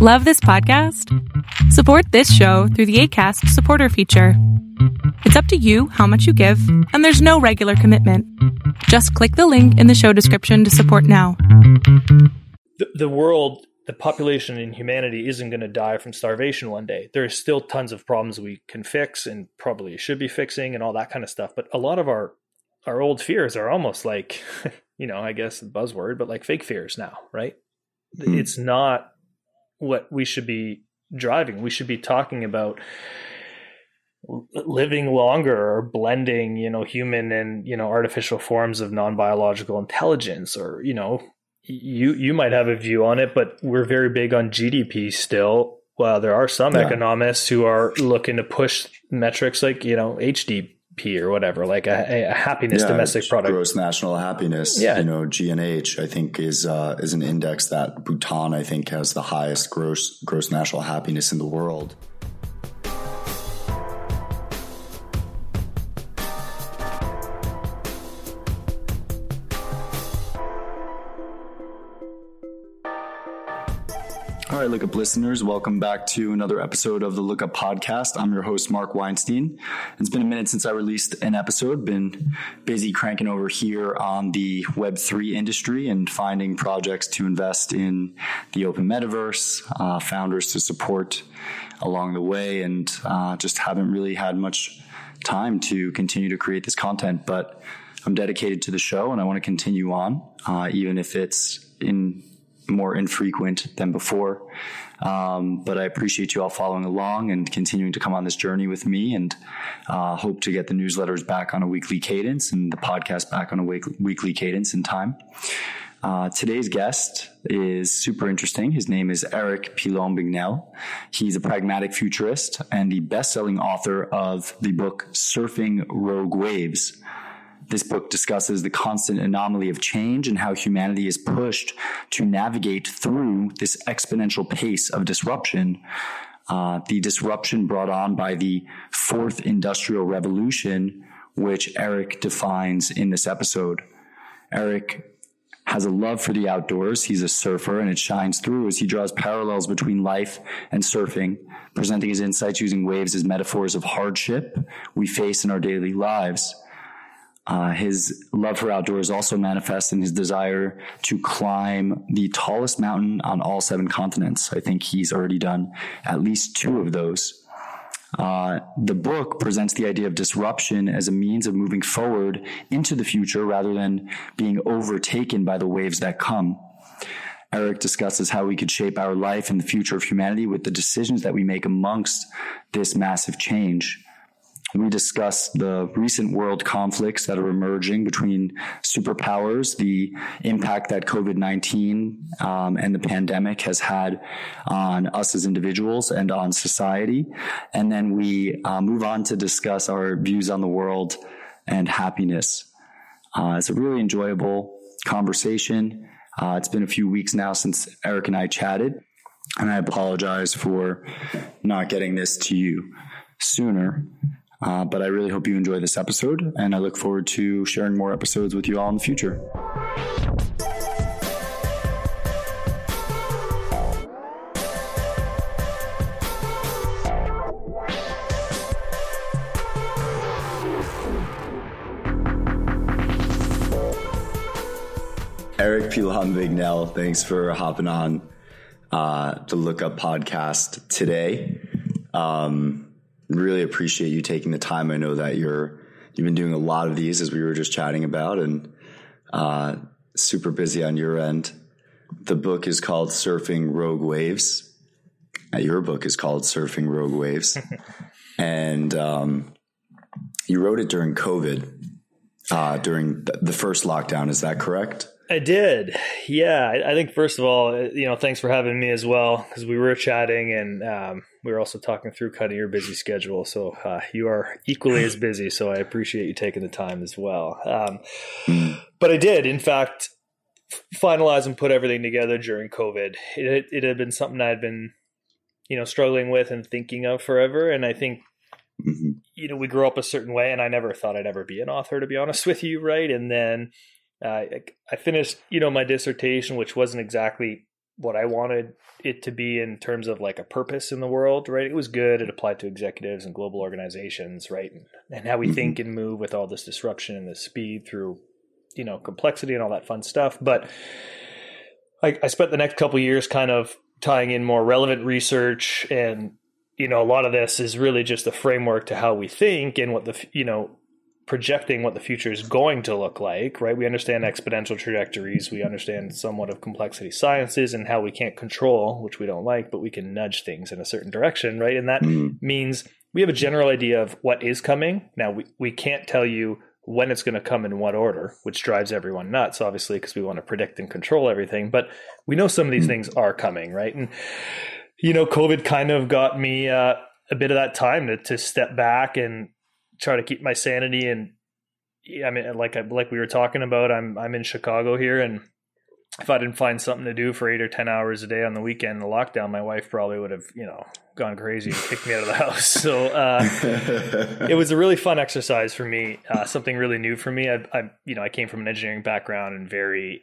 Love this podcast? Support this show through the ACAST supporter feature. It's up to you how much you give, and there's no regular commitment. Just click the link in the show description to support now. The, the world, the population in humanity isn't going to die from starvation one day. There's still tons of problems we can fix and probably should be fixing and all that kind of stuff. But a lot of our our old fears are almost like, you know, I guess the buzzword, but like fake fears now, right? Mm. It's not what we should be driving. We should be talking about living longer or blending, you know, human and, you know, artificial forms of non-biological intelligence or, you know, you you might have a view on it, but we're very big on GDP still. Well, there are some yeah. economists who are looking to push metrics like, you know, HDP or whatever, like a, a happiness yeah, domestic product. Gross national happiness. Yeah. You know, GNH, I think is, uh, is an index that Bhutan, I think has the highest gross, gross national happiness in the world. Right, Lookup listeners, welcome back to another episode of the Lookup Podcast. I'm your host, Mark Weinstein. It's been a minute since I released an episode. Been busy cranking over here on the Web3 industry and finding projects to invest in the open metaverse, uh, founders to support along the way, and uh, just haven't really had much time to continue to create this content. But I'm dedicated to the show and I want to continue on, uh, even if it's in more infrequent than before. Um, but I appreciate you all following along and continuing to come on this journey with me and uh, hope to get the newsletters back on a weekly cadence and the podcast back on a week- weekly cadence in time. Uh, today's guest is super interesting. His name is Eric Pilon-Bignell. He's a pragmatic futurist and the best-selling author of the book Surfing Rogue Waves, this book discusses the constant anomaly of change and how humanity is pushed to navigate through this exponential pace of disruption. Uh, the disruption brought on by the fourth industrial revolution, which Eric defines in this episode. Eric has a love for the outdoors. He's a surfer and it shines through as he draws parallels between life and surfing, presenting his insights using waves as metaphors of hardship we face in our daily lives. Uh, his love for outdoors also manifests in his desire to climb the tallest mountain on all seven continents. I think he's already done at least two of those. Uh, the book presents the idea of disruption as a means of moving forward into the future rather than being overtaken by the waves that come. Eric discusses how we could shape our life and the future of humanity with the decisions that we make amongst this massive change. We discuss the recent world conflicts that are emerging between superpowers, the impact that COVID 19 um, and the pandemic has had on us as individuals and on society. And then we uh, move on to discuss our views on the world and happiness. Uh, it's a really enjoyable conversation. Uh, it's been a few weeks now since Eric and I chatted, and I apologize for not getting this to you sooner. Uh, but I really hope you enjoy this episode, and I look forward to sharing more episodes with you all in the future. Eric Pilon-Bignell, thanks for hopping on uh, the Lookup podcast today. Um, really appreciate you taking the time. I know that you're you've been doing a lot of these as we were just chatting about, and uh, super busy on your end. The book is called Surfing Rogue Waves. Uh, your book is called Surfing Rogue Waves, and um, you wrote it during COVID, uh, during the first lockdown. Is that correct? I did. Yeah. I, I, think, first of all, uh, you know, thanks for having me as well, because we were chatting and um, we were also talking through kind of your busy schedule. So uh, you are equally as busy. So I appreciate you taking the time as well. Um, but I did, in fact, finalize and put everything together during COVID. It, it had been something I had been, you know, struggling with and thinking of forever. And I think mm-hmm. you know, we grew up a certain way, and I never thought I'd ever be an author, to be honest with you, right? And then uh, I finished, you know, my dissertation, which wasn't exactly what I wanted it to be in terms of like a purpose in the world, right? It was good. It applied to executives and global organizations, right? And, and how we mm-hmm. think and move with all this disruption and the speed through, you know, complexity and all that fun stuff. But I, I spent the next couple years kind of tying in more relevant research and you know a lot of this is really just a framework to how we think and what the you know projecting what the future is going to look like, right? We understand exponential trajectories. We understand somewhat of complexity sciences and how we can't control, which we don't like, but we can nudge things in a certain direction, right? And that mm-hmm. means we have a general idea of what is coming. Now, we, we can't tell you when it's going to come in what order, which drives everyone nuts, obviously, because we want to predict and control everything. But we know some of these mm-hmm. things are coming, right? And, you know, COVID kind of got me uh, a bit of that time to, to step back and try to keep my sanity and I mean like I, like we were talking about I'm I'm in Chicago here and if I didn't find something to do for 8 or 10 hours a day on the weekend the lockdown my wife probably would have you know gone crazy and kicked me out of the house so uh, it was a really fun exercise for me uh, something really new for me I, I you know I came from an engineering background and very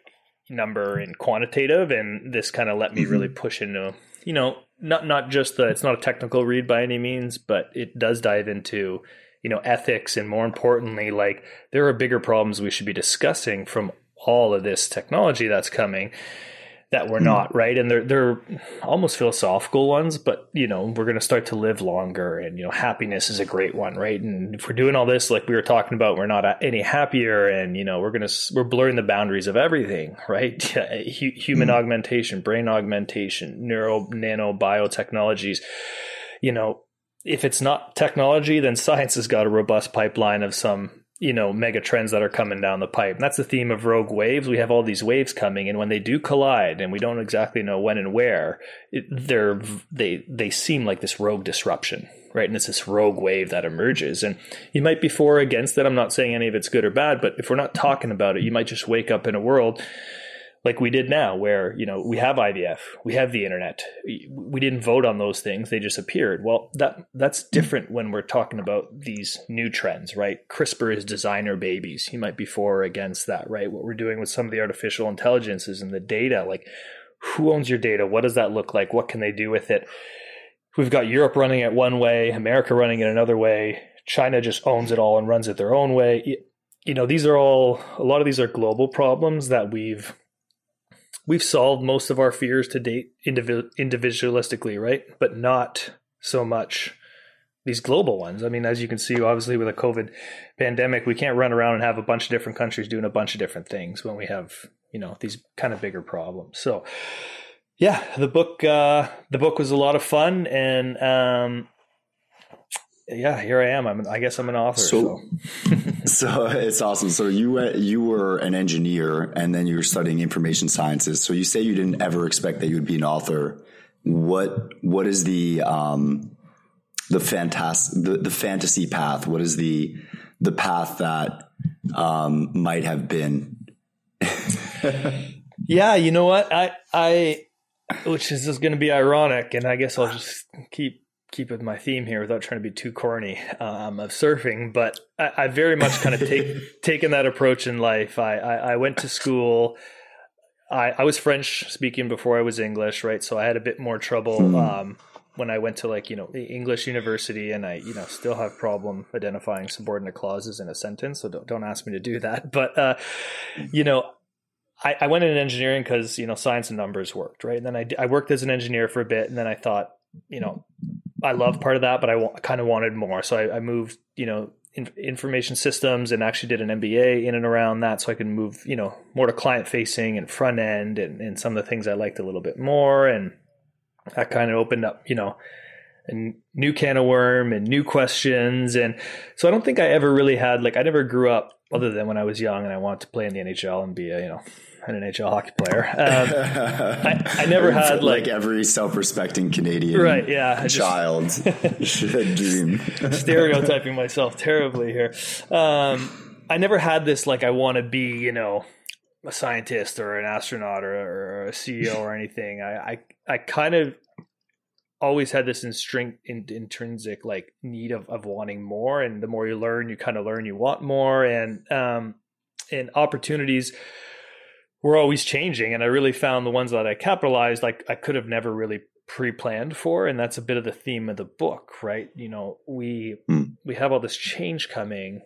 number and quantitative and this kind of let me mm-hmm. really push into you know not not just the it's not a technical read by any means but it does dive into you know ethics and more importantly like there are bigger problems we should be discussing from all of this technology that's coming that we're mm. not right and they're they're almost philosophical ones but you know we're going to start to live longer and you know happiness is a great one right and if we're doing all this like we were talking about we're not any happier and you know we're going to we're blurring the boundaries of everything right human mm. augmentation brain augmentation neuro nano biotechnologies you know if it's not technology, then science has got a robust pipeline of some you know mega trends that are coming down the pipe. And that's the theme of rogue waves. We have all these waves coming, and when they do collide, and we don't exactly know when and where, it, they're they they seem like this rogue disruption, right? And it's this rogue wave that emerges. And you might be for or against it. I'm not saying any of it's good or bad, but if we're not talking about it, you might just wake up in a world like we did now where you know we have IVF we have the internet. We didn't vote on those things they just appeared. Well that that's different when we're talking about these new trends right? CRISPR is designer babies. You might be for or against that right? What we're doing with some of the artificial intelligences and the data like who owns your data? What does that look like? What can they do with it? We've got Europe running it one way America running it another way China just owns it all and runs it their own way. You know these are all a lot of these are global problems that we've we've solved most of our fears to date indiv- individualistically, right? But not so much these global ones. I mean, as you can see, obviously with a COVID pandemic, we can't run around and have a bunch of different countries doing a bunch of different things when we have, you know, these kind of bigger problems. So, yeah, the book, uh, the book was a lot of fun, and um, yeah, here I am. I'm, I guess I'm an author. So, so. so it's awesome. So you you were an engineer, and then you were studying information sciences. So you say you didn't ever expect that you would be an author. What what is the um, the fantastic the, the fantasy path? What is the the path that um, might have been? yeah, you know what I I which is, is going to be ironic, and I guess I'll just keep keep with my theme here without trying to be too corny um, of surfing, but I, I very much kind of take taken that approach in life. I, I, I went to school. I, I, was French speaking before I was English, right? So I had a bit more trouble hmm. um, when I went to like you know English university, and I you know still have problem identifying subordinate clauses in a sentence. So don't don't ask me to do that. But uh, you know, I, I, went into engineering because you know science and numbers worked, right? And then I, I worked as an engineer for a bit, and then I thought, you know, I love part of that, but I kind of wanted more. So I, I moved, you know, in, information systems and actually did an MBA in and around that, so I could move, you know, more to client facing and front end and, and some of the things I liked a little bit more. And that kind of opened up, you know, a new can of worm and new questions. And so I don't think I ever really had like I never grew up other than when I was young and I wanted to play in the NHL and be a you know an NHL hockey player. Um, I, I, never had like, like, every self-respecting Canadian right, yeah, child should dream. stereotyping myself terribly here. Um, I never had this like I want to be, you know, a scientist or an astronaut or, or a CEO or anything. I, I, I kind of always had this in, intrinsic like need of, of wanting more, and the more you learn, you kind of learn you want more, and um, and opportunities were always changing. And I really found the ones that I capitalized, like I could have never really pre-planned for and that's a bit of the theme of the book right? You know we mm. we have all this change coming.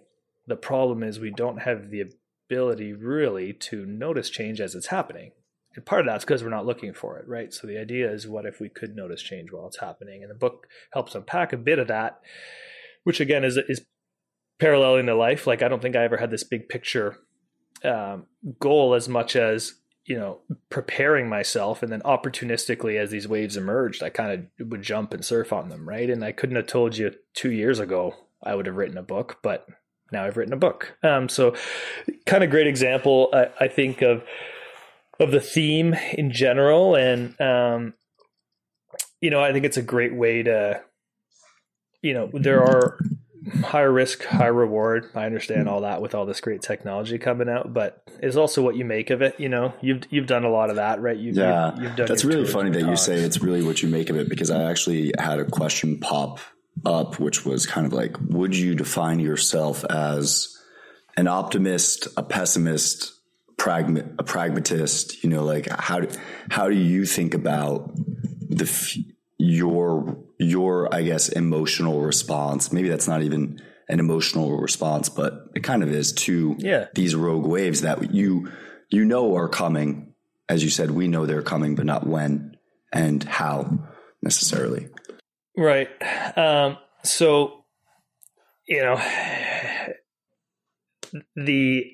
The problem is we don't have the ability really to notice change as it's happening. And part of that's because we're not looking for it right? So the idea is what if we could notice change while it's happening? And the book helps unpack a bit of that which again is is paralleling to life. Like i don't think i ever had this big picture um, goal as much as you know, preparing myself and then opportunistically as these waves emerged, I kind of would jump and surf on them, right? And I couldn't have told you two years ago I would have written a book, but now I've written a book. Um, so kind of great example, I, I, think of of the theme in general, and um, you know, I think it's a great way to, you know, there are higher risk, high reward. I understand all that with all this great technology coming out, but it's also what you make of it. You know, you've you've done a lot of that, right? You've, yeah, you've, you've done. That's really funny that talks. you say it's really what you make of it because I actually had a question pop up, which was kind of like, would you define yourself as an optimist, a pessimist, pragma- a pragmatist? You know, like how do, how do you think about the your your I guess emotional response. Maybe that's not even an emotional response, but it kind of is to yeah. these rogue waves that you you know are coming. As you said, we know they're coming, but not when and how necessarily. Right. Um, so you know the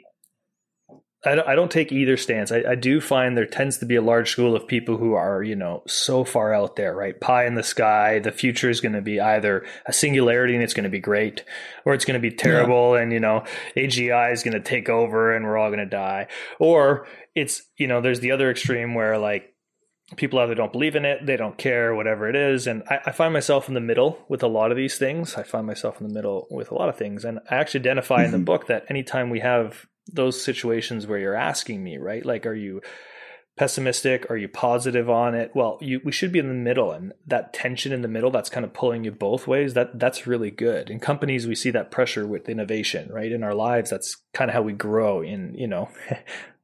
I don't, I don't take either stance. I, I, do find there tends to be a large school of people who are, you know, so far out there, right? Pie in the sky. The future is going to be either a singularity and it's going to be great, or it's going to be terrible, yeah. and you know, AGI is going to take over and we're all going to die, or it's, you know, there's the other extreme where like people either don't believe in it, they don't care, whatever it is. And I, I, find myself in the middle with a lot of these things. I find myself in the middle with a lot of things. And I actually identify mm-hmm. in the mm-hmm. book that anytime we have those situations where you're asking me, right? Like, are you pessimistic? Are you positive on it? Well, you, we should be in the middle, and that tension in the middle that's kind of pulling you both ways. That that's really good. In companies, we see that pressure with innovation, right? In our lives, that's kind of how we grow. In you know.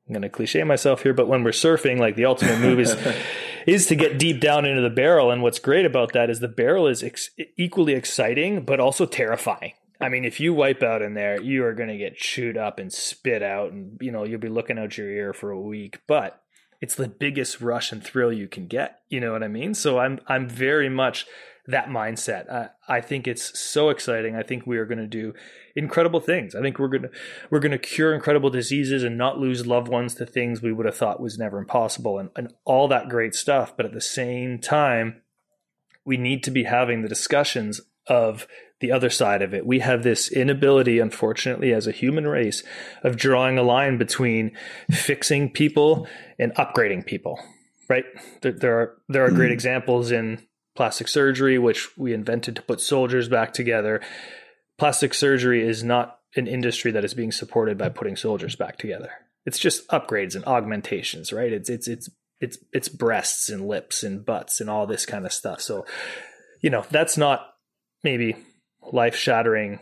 I'm going to cliche myself here, but when we're surfing, like the ultimate move is is to get deep down into the barrel. And what's great about that is the barrel is ex- equally exciting, but also terrifying. I mean, if you wipe out in there, you are going to get chewed up and spit out, and you know you'll be looking out your ear for a week. But it's the biggest rush and thrill you can get. You know what I mean? So I'm I'm very much that mindset. I, I think it's so exciting. I think we are going to do incredible things. I think we're going to we're going to cure incredible diseases and not lose loved ones to things we would have thought was never impossible, and and all that great stuff. But at the same time, we need to be having the discussions of the other side of it. We have this inability, unfortunately, as a human race, of drawing a line between fixing people and upgrading people. Right? There, there are there are great mm-hmm. examples in plastic surgery, which we invented to put soldiers back together. Plastic surgery is not an industry that is being supported by putting soldiers back together. It's just upgrades and augmentations, right? It's it's it's it's it's breasts and lips and butts and all this kind of stuff. So, you know, that's not maybe life shattering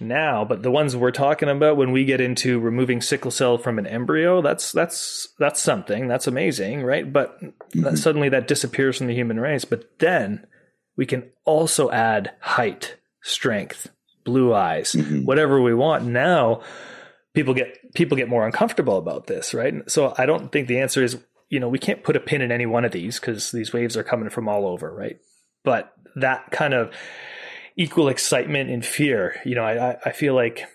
now, but the ones we're talking about when we get into removing sickle cell from an embryo, that's that's that's something that's amazing, right? But mm-hmm. that, suddenly that disappears from the human race. But then we can also add height, strength, blue eyes, mm-hmm. whatever we want. Now people get people get more uncomfortable about this, right? So I don't think the answer is you know we can't put a pin in any one of these because these waves are coming from all over, right? But that kind of equal excitement and fear. You know, I, I feel like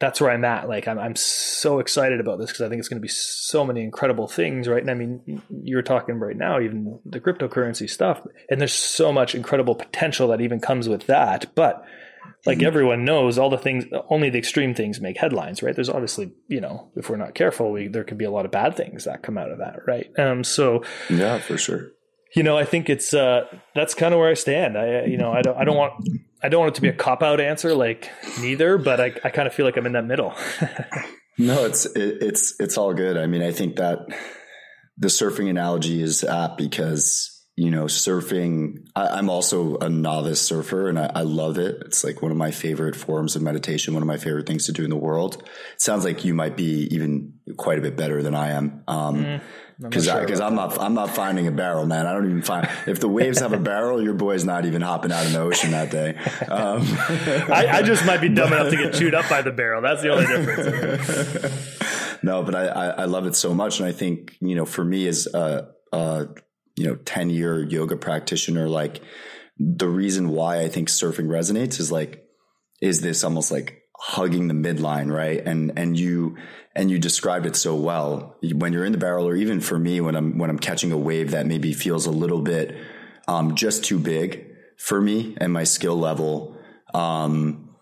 that's where I'm at. Like I'm, I'm so excited about this because I think it's going to be so many incredible things, right? And I mean, you're talking right now, even the cryptocurrency stuff, and there's so much incredible potential that even comes with that. But like mm-hmm. everyone knows, all the things, only the extreme things make headlines, right? There's obviously, you know, if we're not careful, we, there could be a lot of bad things that come out of that, right? Um, so yeah, for sure you know, I think it's uh, that's kind of where I stand. I, you know, I don't, I don't want, I don't want it to be a cop out answer, like neither, but I, I kind of feel like I'm in that middle. no, it's, it, it's, it's all good. I mean, I think that the surfing analogy is apt because you know, surfing, I, am also a novice surfer and I, I, love it. It's like one of my favorite forms of meditation, one of my favorite things to do in the world. It sounds like you might be even quite a bit better than I am. Um, mm. Because sure because I'm not I'm not finding a barrel, man. I don't even find if the waves have a barrel, your boy's not even hopping out in the ocean that day. Um, I, I, just might be dumb enough to get chewed up by the barrel. That's the only difference. no, but I, I love it so much, and I think you know for me as a, a you know 10 year yoga practitioner like the reason why i think surfing resonates is like is this almost like hugging the midline right? And and you and you described it so well. When you're in the barrel or even for me when i'm when i'm catching a wave that maybe feels a little bit um, just too big for me and my skill level um,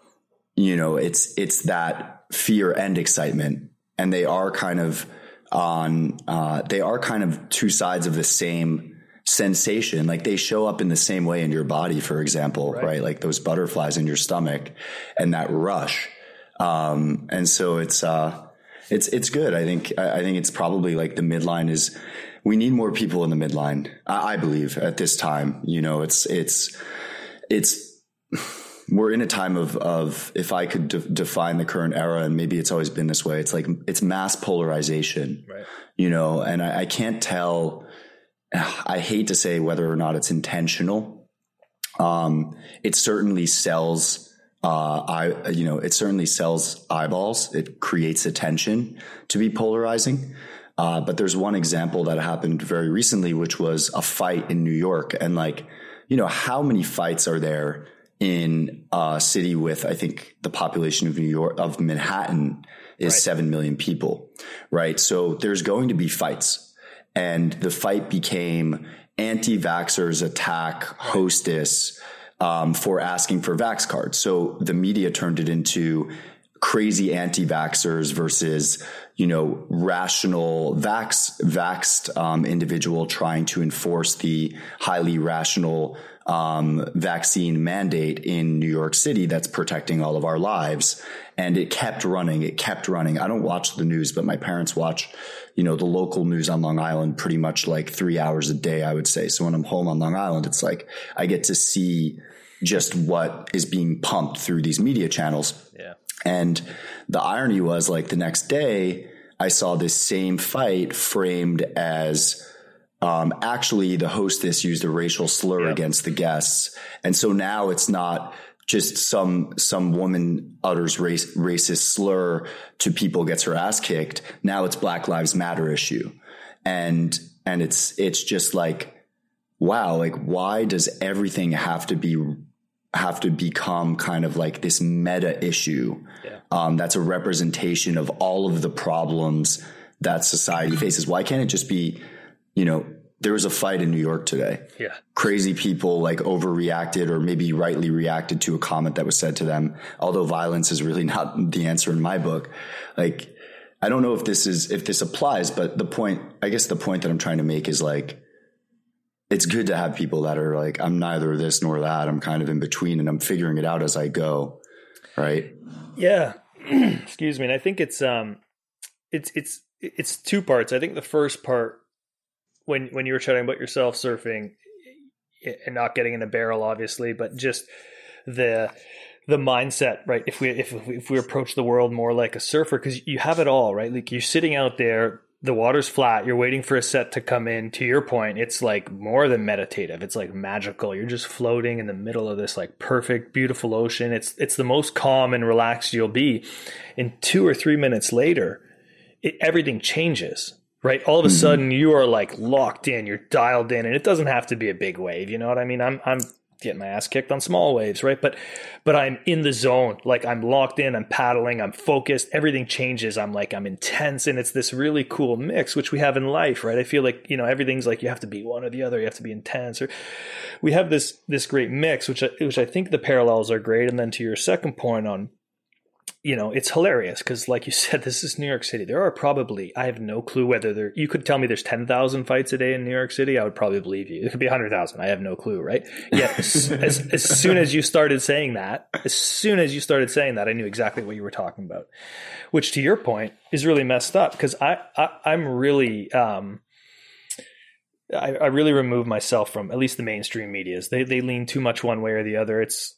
you know it's it's that fear and excitement. And they are kind of on uh, they are kind of two sides of the same sensation like they show up in the same way in your body for example right, right? like those butterflies in your stomach and that rush um, and so it's uh, it's it's good i think i think it's probably like the midline is we need more people in the midline I, I believe at this time you know it's it's it's we're in a time of of if I could de- define the current era, and maybe it's always been this way. It's like it's mass polarization, right. you know, and I, I can't tell. I hate to say whether or not it's intentional. Um, it certainly sells. Uh, I you know it certainly sells eyeballs. It creates attention to be polarizing. Uh, but there's one example that happened very recently, which was a fight in New York, and like you know how many fights are there in a city with, I think, the population of New York, of Manhattan is right. 7 million people, right? So there's going to be fights. And the fight became anti vaxxers attack hostess um, for asking for vax cards. So the media turned it into crazy anti vaxxers versus, you know, rational vax, vaxed um, individual trying to enforce the highly rational um, vaccine mandate in New York City that's protecting all of our lives. And it kept running. It kept running. I don't watch the news, but my parents watch, you know, the local news on Long Island pretty much like three hours a day, I would say. So when I'm home on Long Island, it's like I get to see just what is being pumped through these media channels. Yeah. And the irony was like the next day, I saw this same fight framed as um, actually the hostess used a racial slur yep. against the guests. And so now it's not just some some woman utters race, racist slur to people gets her ass kicked. Now it's Black Lives Matter issue. And and it's it's just like wow, like why does everything have to be have to become kind of like this meta issue yeah. um, that's a representation of all of the problems that society faces? Why can't it just be you know, there was a fight in New York today. Yeah. Crazy people like overreacted or maybe rightly reacted to a comment that was said to them. Although violence is really not the answer in my book. Like, I don't know if this is, if this applies, but the point, I guess the point that I'm trying to make is like, it's good to have people that are like, I'm neither this nor that. I'm kind of in between and I'm figuring it out as I go. Right. Yeah. Excuse me. And I think it's, um, it's, it's, it's two parts. I think the first part when when you were chatting about yourself surfing and not getting in a barrel, obviously, but just the the mindset, right? If we if if we approach the world more like a surfer, because you have it all, right? Like you're sitting out there, the water's flat, you're waiting for a set to come in. To your point, it's like more than meditative. It's like magical. You're just floating in the middle of this like perfect, beautiful ocean. It's it's the most calm and relaxed you'll be. And two or three minutes later, it, everything changes right? All of a mm-hmm. sudden you are like locked in, you're dialed in, and it doesn't have to be a big wave. You know what I mean? I'm I'm getting my ass kicked on small waves, right? But but I'm in the zone, like I'm locked in, I'm paddling, I'm focused, everything changes. I'm like I'm intense, and it's this really cool mix which we have in life, right? I feel like you know everything's like you have to be one or the other, you have to be intense, or we have this this great mix, which I, which I think the parallels are great. And then to your second point on you know, it's hilarious because, like you said, this is New York City. There are probably, I have no clue whether there, you could tell me there's 10,000 fights a day in New York City. I would probably believe you. It could be 100,000. I have no clue, right? Yet, as, as, soon as you started saying that, as soon as you started saying that, I knew exactly what you were talking about, which to your point is really messed up because I, I, I'm really, um, I, I really remove myself from at least the mainstream medias. They they lean too much one way or the other. It's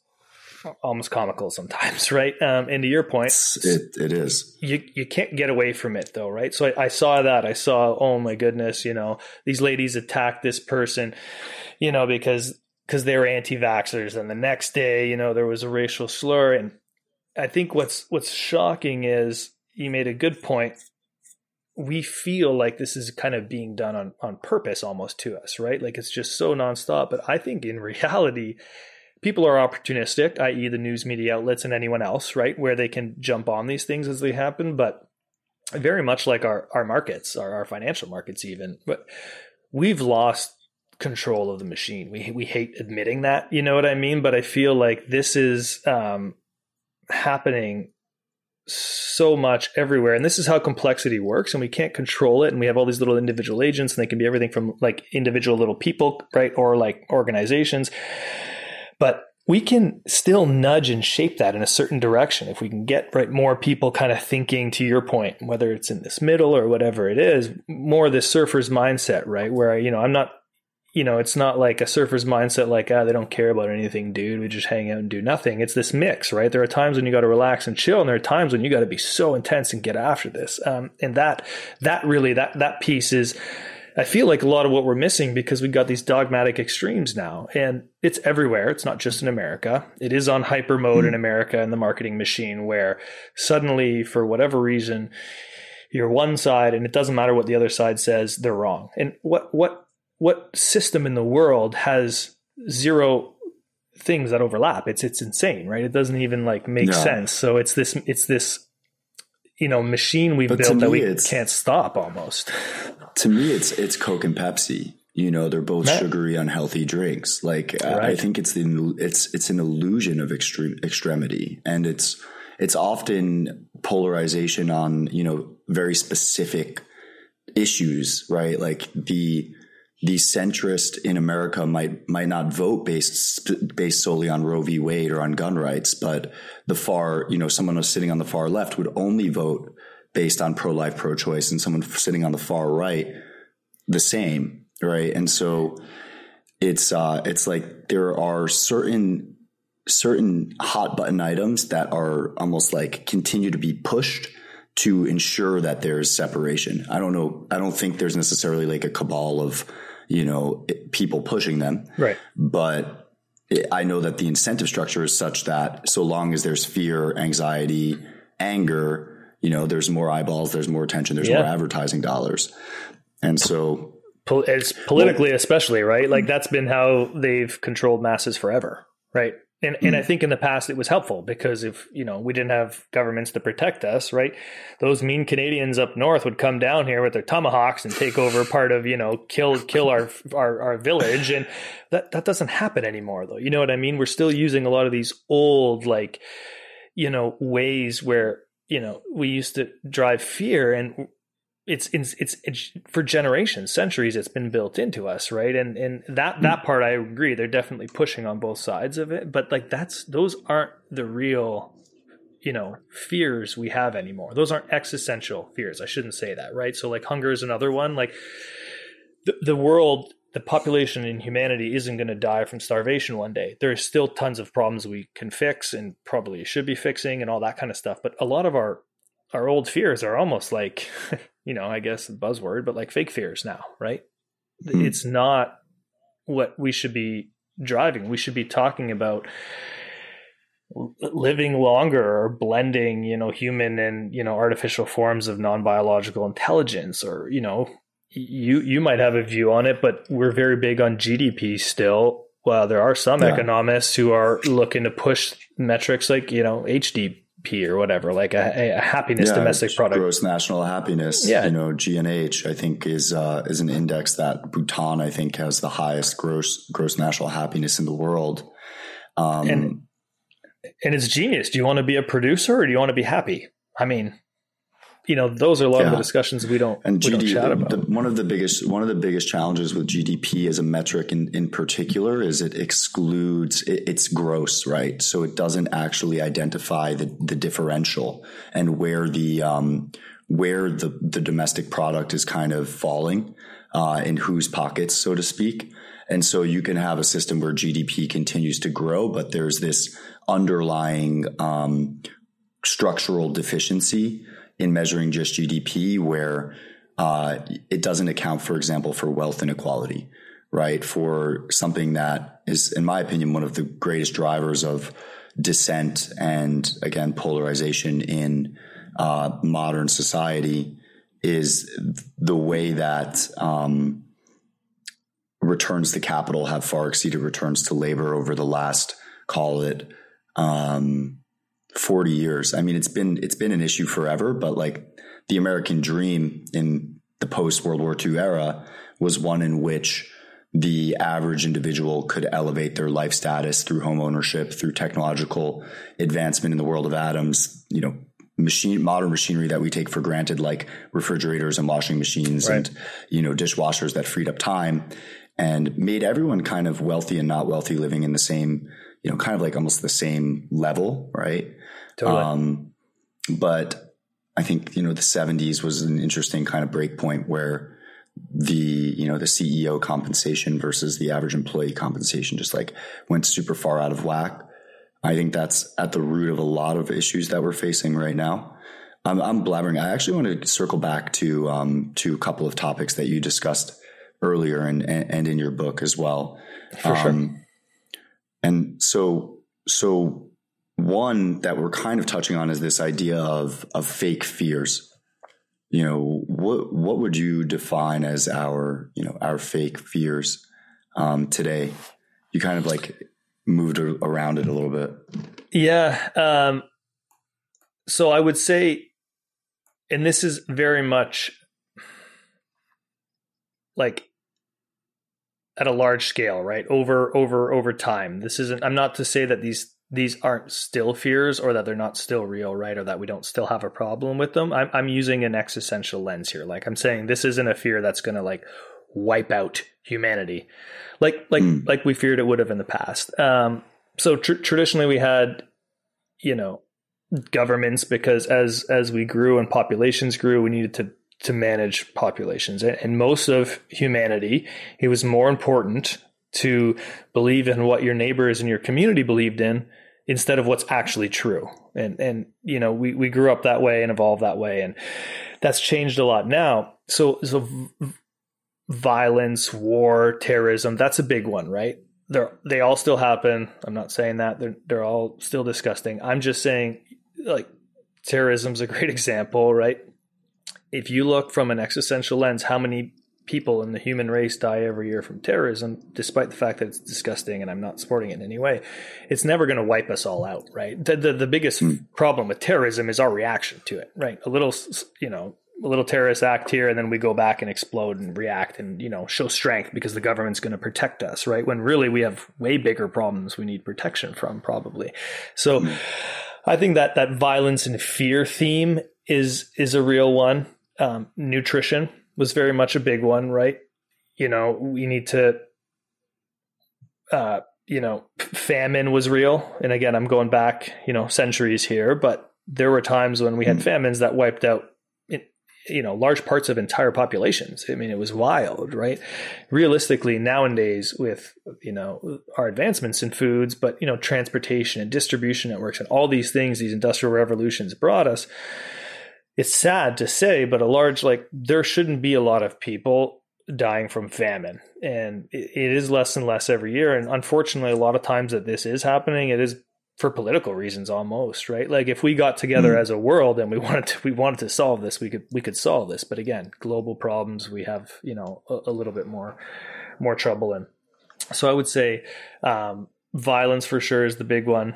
almost comical sometimes, right? Um, and to your point, it, it is. You you can't get away from it though, right? So I, I, saw that. I saw, oh my goodness, you know, these ladies attacked this person, you know, because because they were anti-vaxxers, and the next day, you know, there was a racial slur. And I think what's what's shocking is you made a good point. We feel like this is kind of being done on on purpose almost to us, right? Like it's just so nonstop. But I think in reality people are opportunistic, i.e., the news media outlets and anyone else, right, where they can jump on these things as they happen. But very much like our, our markets, our, our financial markets, even, but we've lost control of the machine. We we hate admitting that, you know what I mean? But I feel like this is um, happening so much everywhere and this is how complexity works and we can't control it and we have all these little individual agents and they can be everything from like individual little people right or like organizations but we can still nudge and shape that in a certain direction. If we can get right more people kind of thinking to your point whether it's in this middle or whatever it is more the surfer's mindset right? Where you know i'm not you know it's not like a surfer's mindset like ah they don't care about anything dude. We just hang out and do nothing. It's this mix right? There are times when you got to relax and chill and there are times when you got to be so intense and get after this. Um, and that that really that that piece is I feel like a lot of what we're missing because we've got these dogmatic extremes now, and it's everywhere. It's not just in America. It is on hyper mode mm in America and the marketing machine, where suddenly, for whatever reason, you're one side, and it doesn't matter what the other side says, they're wrong. And what what what system in the world has zero things that overlap? It's it's insane, right? It doesn't even like make sense. So it's this it's this you know machine we've built that we can't stop almost. To me, it's it's Coke and Pepsi. You know, they're both sugary, unhealthy drinks. Like right. I think it's the it's it's an illusion of extreme extremity, and it's it's often polarization on you know very specific issues, right? Like the the centrist in America might might not vote based based solely on Roe v. Wade or on gun rights, but the far you know someone who's sitting on the far left would only vote based on pro life, pro choice, and someone sitting on the far right the same, right? And so it's uh, it's like there are certain certain hot button items that are almost like continue to be pushed to ensure that there's separation. I don't know. I don't think there's necessarily like a cabal of you know, people pushing them. Right. But I know that the incentive structure is such that so long as there's fear, anxiety, anger, you know, there's more eyeballs, there's more attention, there's yeah. more advertising dollars. And so it's politically, well, especially, right? Like that's been how they've controlled masses forever, right? And and I hmm. think in the past it was helpful because if you know we didn't have governments to protect us, right? Those mean Canadians up north would come down here with their tomahawks and take over part of you know kill kill our our, our village, and that that doesn't happen anymore though. You know what I mean? We're still using a lot of these old like you know ways where you know we used to drive fear and it's, it's it's it's for generations, centuries. It's been built into us, right? And and that hmm. that part, I agree. They're definitely pushing on both sides of it, but like that's those aren't the real, you know, fears we have anymore. Those aren't existential fears. I shouldn't say that, right? So like hunger is another one. Like the the world, the population in humanity isn't going to die from starvation one day. There are still tons of problems we can fix and probably should be fixing and all that kind of stuff. But a lot of our our old fears are almost like, you know, I guess the buzzword, but like fake fears now, right? Hmm. It's not what we should be driving. We should be talking about living longer or blending, you know, human and, you know, artificial forms of non-biological intelligence or, you know, you you might have a view on it, but we're very big on GDP still. Well, there are some yeah. economists who are looking to push metrics like, you know, HDP or whatever, like a, a happiness yeah, domestic product. Gross national happiness. Yeah. You know, GNH, I think is, uh, is an index that Bhutan, I think has the highest gross, gross national happiness in the world. Um, and, and it's genius. Do you want to be a producer or do you want to be happy? I mean, you know, those are a lot yeah. of the discussions we don't and we GD, don't chat about. The, one of the biggest one of the biggest challenges with GDP as a metric in, in particular is it excludes it, it's gross, right? So it doesn't actually identify the the differential and where the um, where the the domestic product is kind of falling. uh, in whose pockets, so to speak. And so you can have a system where GDP continues to grow, but there's this underlying um, structural deficiency in measuring just GDP where uh, it doesn't account, for example, for wealth inequality, right? For something that is, in my opinion, one of the greatest drivers of dissent and again polarization in uh, modern society is the way that um, returns to capital have far exceeded returns to labor over the last call it um, 40 years. I mean, it's been it's been an issue forever, but like the American dream in the post World War II era was one in which the average individual could elevate their life status through home ownership, through technological advancement in the world of atoms, you know, machine modern machinery that we take for granted like refrigerators and washing machines right. and you know dishwashers that freed up time and made everyone kind of wealthy and not wealthy living in the same you know kind of like almost the same level right totally. um but i think you know the 70s was an interesting kind of break point where the you know the ceo compensation versus the average employee compensation just like went super far out of whack I think that's at the root of a lot of issues that we're facing right now. I'm, I'm blabbering. I actually want to circle back to um, to a couple of topics that you discussed earlier and and, in your book as well. For um, sure. And so so one that we're kind of touching on is this idea of of fake fears. You know, what what would you define as our you know our fake fears um, today? You kind of like moved around it a little bit. Yeah. Um, so I would say, and this is very much like at a large scale, right? Over, over, over time. This isn't, I'm not to say that these, these aren't still fears or that they're not still real, right? Or that we don't still have a problem with them. I'm, I'm using an existential lens here. Like I'm saying, this isn't a fear that's going to like wipe out humanity like like mm. like we feared it would have in the past. Um, so tr- traditionally we had, you know, governments because as as we grew and populations grew, we needed to to manage populations. And, and most of humanity, it was more important to believe in what your neighbors and your community believed in instead of what's actually true. And and you know, we we grew up that way and evolved that way and that's changed a lot now. So so violence, war, terrorism, that's a big one, right? They're, they all still happen. I'm not saying that they're, they're all still disgusting. I'm just saying like terrorism's a great example, right? If you look from an existential lens, how many people in the human race die every year from terrorism, despite the fact that it's disgusting and I'm not supporting it in any way, it's never going to wipe us all out, right? The, the, the biggest mm. problem with terrorism is our reaction to it, right? A little, you know, a little terrorist act here and then we go back and explode and react and you know show strength because the government's going to protect us right when really we have way bigger problems we need protection from probably so mm-hmm. i think that that violence and fear theme is is a real one um, nutrition was very much a big one right? You know we need to uh, you know famine was real. And again i'm going back you know centuries here but there were times when we had mm-hmm. famines that wiped out you know large parts of entire populations. I mean it was wild right? Realistically nowadays with you know our advancements in foods but you know transportation and distribution networks and all these things these industrial revolutions brought us it's sad to say but a large like there shouldn't be a lot of people dying from famine. And it is less and less every year. And unfortunately a lot of times that this is happening it is for political reasons almost right? Like if we got together mm. as a world and we wanted to we wanted to solve this we could we could solve this. But again global problems we have you know a, a little bit more more trouble in. So i would say um, violence for sure is the big one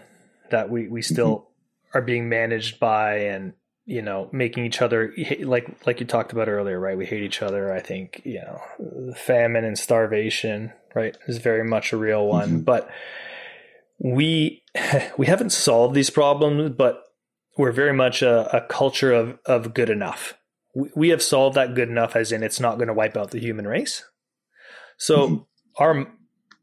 that we we still mm-hmm. are being managed by. And you know making each other like like you talked about earlier right we hate each other i think you know famine and starvation right is very much a real one mm-hmm. but we we haven't solved these problems, but we're very much a, a culture of of good enough. We, we, have solved that good enough, as in it's not going to wipe out the human race. So mm-hmm. our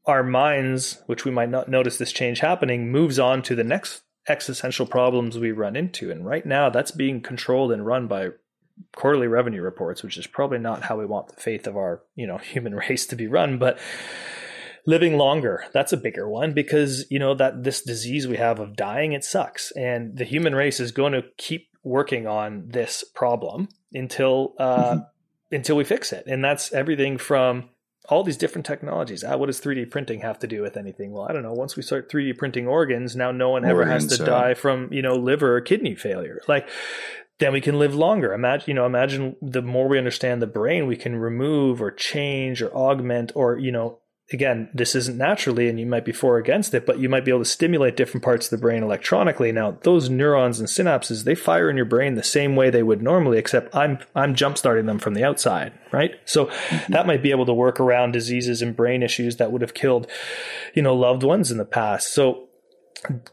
our minds, which we might not notice this change happening, moves on to the next existential problems we run into, and right now that's being controlled and run by quarterly revenue reports, which is probably not how we want the faith of our, you know, human race to be run, but living longer that's a bigger one because you know that this disease we have of dying it sucks. And the human race is going to keep working on this problem until uh, mm-hmm. until we fix it. And that's everything from all these different technologies. Ah, what does 3D printing have to do with anything? Well, I don't know. Once we start 3D printing organs, now no one ever has to so. die from, you know, liver or kidney failure. Like then we can live longer. Imagine, you know, imagine the more we understand the brain, we can remove or change or augment or, you know, again, this isn't naturally and you might be for or against it, but you might be able to stimulate different parts of the brain electronically. Now, those neurons and synapses, they fire in your brain the same way they would normally, except I'm I'm jump starting them from the outside, right? So mm-hmm. that might be able to work around diseases and brain issues that would have killed, you know, loved ones in the past. So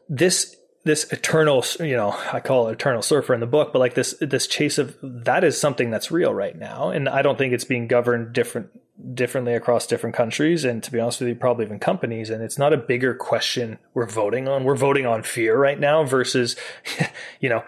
this this eternal, you know, I call it eternal surfer in the book, but like this this chase of that is something that's real right now, and I don't think it's being governed different differently across different countries, and to be honest with you, probably even companies. And it's not a bigger question we're voting on. We're voting on fear right now versus, you know,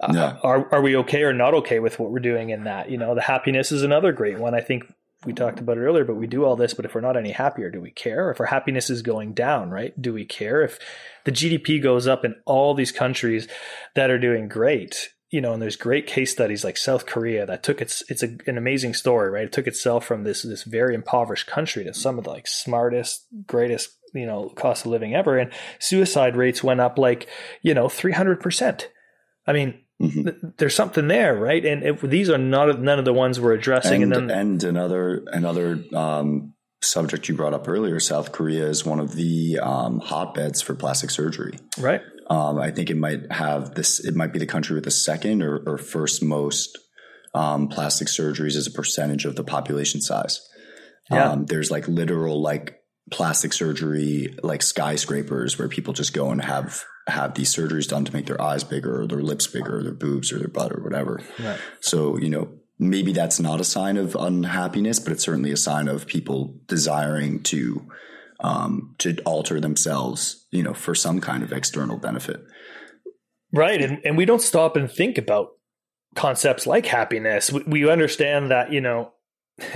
uh, are are we okay or not okay with what we're doing in that? You know, the happiness is another great one. I think we talked about it earlier, but we do all this, but if we're not any happier, do we care? If our happiness is going down, right? Do we care? If the GDP goes up in all these countries that are doing great, you know, and there's great case studies like South Korea that took its it's a, an amazing story, right? It took itself from this this very impoverished country to some of the like smartest, greatest, you know, cost of living ever, and suicide rates went up like you know three hundred percent. I mean, mm-hmm. there's something there, right? And it, these are not none of the ones we're addressing. And, and then and another another um, subject you brought up earlier, South Korea is one of the um, hotbeds for plastic surgery. Right. Um, I think it might have this. It might be the country with the second or, or first most um, plastic surgeries as a percentage of the population size. Yeah. Um, there's like literal like plastic surgery like skyscrapers where people just go and have have these surgeries done to make their eyes bigger or their lips bigger or their boobs or their butt or whatever. Right. So, you know, maybe that's not a sign of unhappiness, but it's certainly a sign of people desiring to um, to alter themselves, you know, for some kind of external benefit. Right, and and we don't stop and think about concepts like happiness. We, we understand that you know.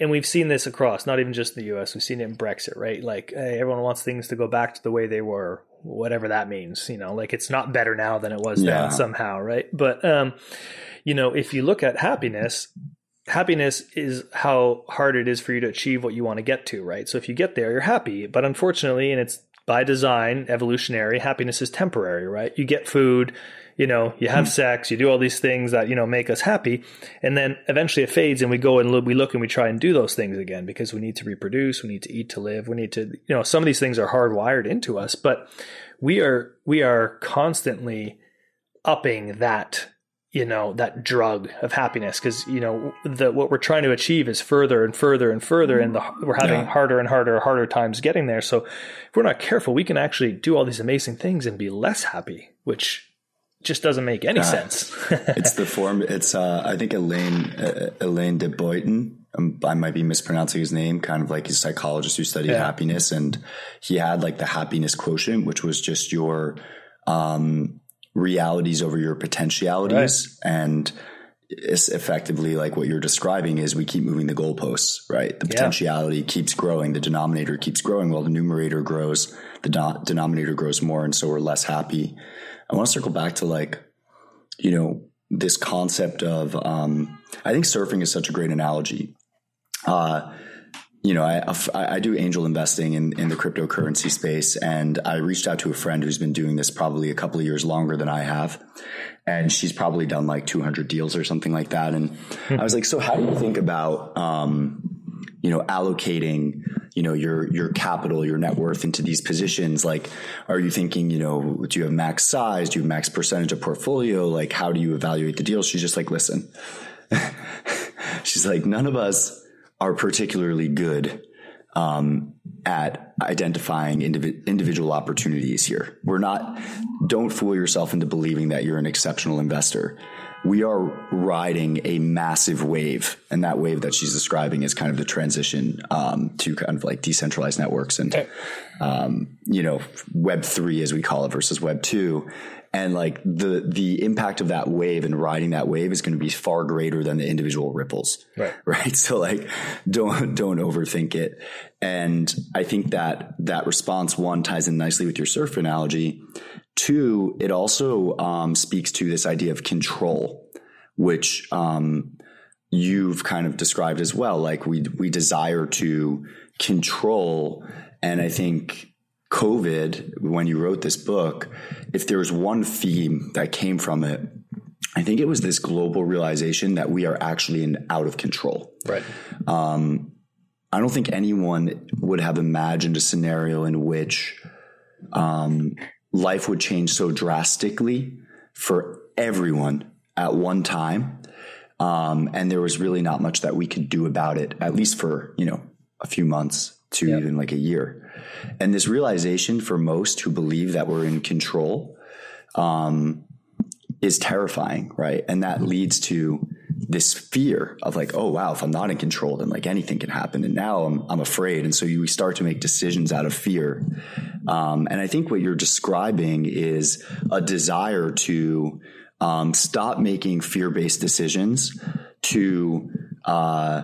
and we've seen this across, not even just in the U.S. We've seen it in Brexit, right? Like hey, everyone wants things to go back to the way they were, whatever that means. You know, like it's not better now than it was yeah. then somehow, right? But um, you know, if you look at happiness, happiness is how hard it is for you to achieve what you want to get to, right? So if you get there, you're happy. But unfortunately, and it's by design, evolutionary, happiness is temporary, right? You get food, you know, you have mm. sex, you do all these things that, you know, make us happy. And then eventually it fades and we go and look, we look and we try and do those things again because we need to reproduce, we need to eat to live, we need to, you know, some of these things are hardwired into us, but we are, we are constantly upping that you know that drug of happiness because you know the what we're trying to achieve is further and further and further and the, we're having yeah. harder and harder harder times getting there so if we're not careful we can actually do all these amazing things and be less happy which just doesn't make any uh, sense it's the form it's uh, i think Alain uh, Alain de Botton um, I might be mispronouncing his name, kind of like his psychologist who studied yeah. happiness. And he had like the happiness quotient, which was just your, um, realities over your potentialities right. and it's effectively like what you're describing is we keep moving the goalposts, right? The potentiality yeah. keeps growing, the denominator keeps growing while the numerator grows, the do- denominator grows more, and so we're less happy. I want to circle back to like, you know, this concept of, um, I think surfing is such a great analogy. Uh, you know, I, I do angel investing in, in the cryptocurrency space, and I reached out to a friend who's been doing this probably a couple of years longer than I have, and she's probably done like 200 deals or something like that. And I was like, so how do you think about, um, you know, allocating, you know, your your capital, your net worth into these positions? Like, are you thinking, you know, do you have max size? Do you have max percentage of portfolio? Like, how do you evaluate the deals? She's just like, listen, she's like, none of us are particularly good um, at identifying indiv- individual opportunities here. We're not, don't fool yourself into believing that you're an exceptional investor. We are riding a massive wave, and that wave that she's describing is kind of the transition um, to kind of like decentralized networks and, um, you know, Web three as we call it versus Web two. And like the the impact of that wave and riding that wave is going to be far greater than the individual ripples. Right. Right? So like don't don't overthink it. And i think that that response one ties in nicely with your surf analogy. Two it also um, speaks to this idea of control which um, you've kind of described as well. Like we we desire to control. And i think COVID, when you wrote this book, if there was one theme that came from it, I think it was this global realization that we are actually in out of control. Right. Um, I don't think anyone would have imagined a scenario in which um, life would change so drastically for everyone at one time. Um, and there was really not much that we could do about it, at least for, you know, a few months to yep. even like a year. And this realization for most who believe that we're in control um, is terrifying, right? And that leads to this fear of like, oh wow, if I'm not in control, then like anything can happen. And now I'm I'm afraid, and so you we start to make decisions out of fear. Um, and I think what you're describing is a desire to um, stop making fear based decisions to uh,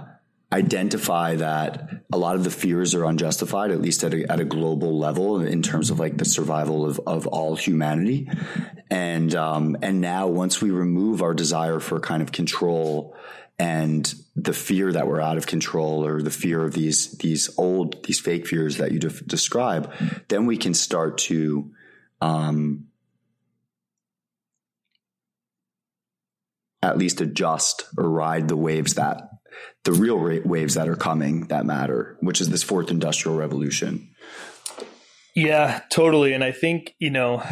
identify that a lot of the fears are unjustified, at least at a, at a global level in terms of like the survival of, of all humanity. And, um, and now once we remove our desire for kind of control and the fear that we're out of control or the fear of these, these old, these fake fears that you de- describe, then we can start to, um, at least adjust or ride the waves that the real waves that are coming that matter, which is this fourth industrial revolution. Yeah, totally. And I think, you know,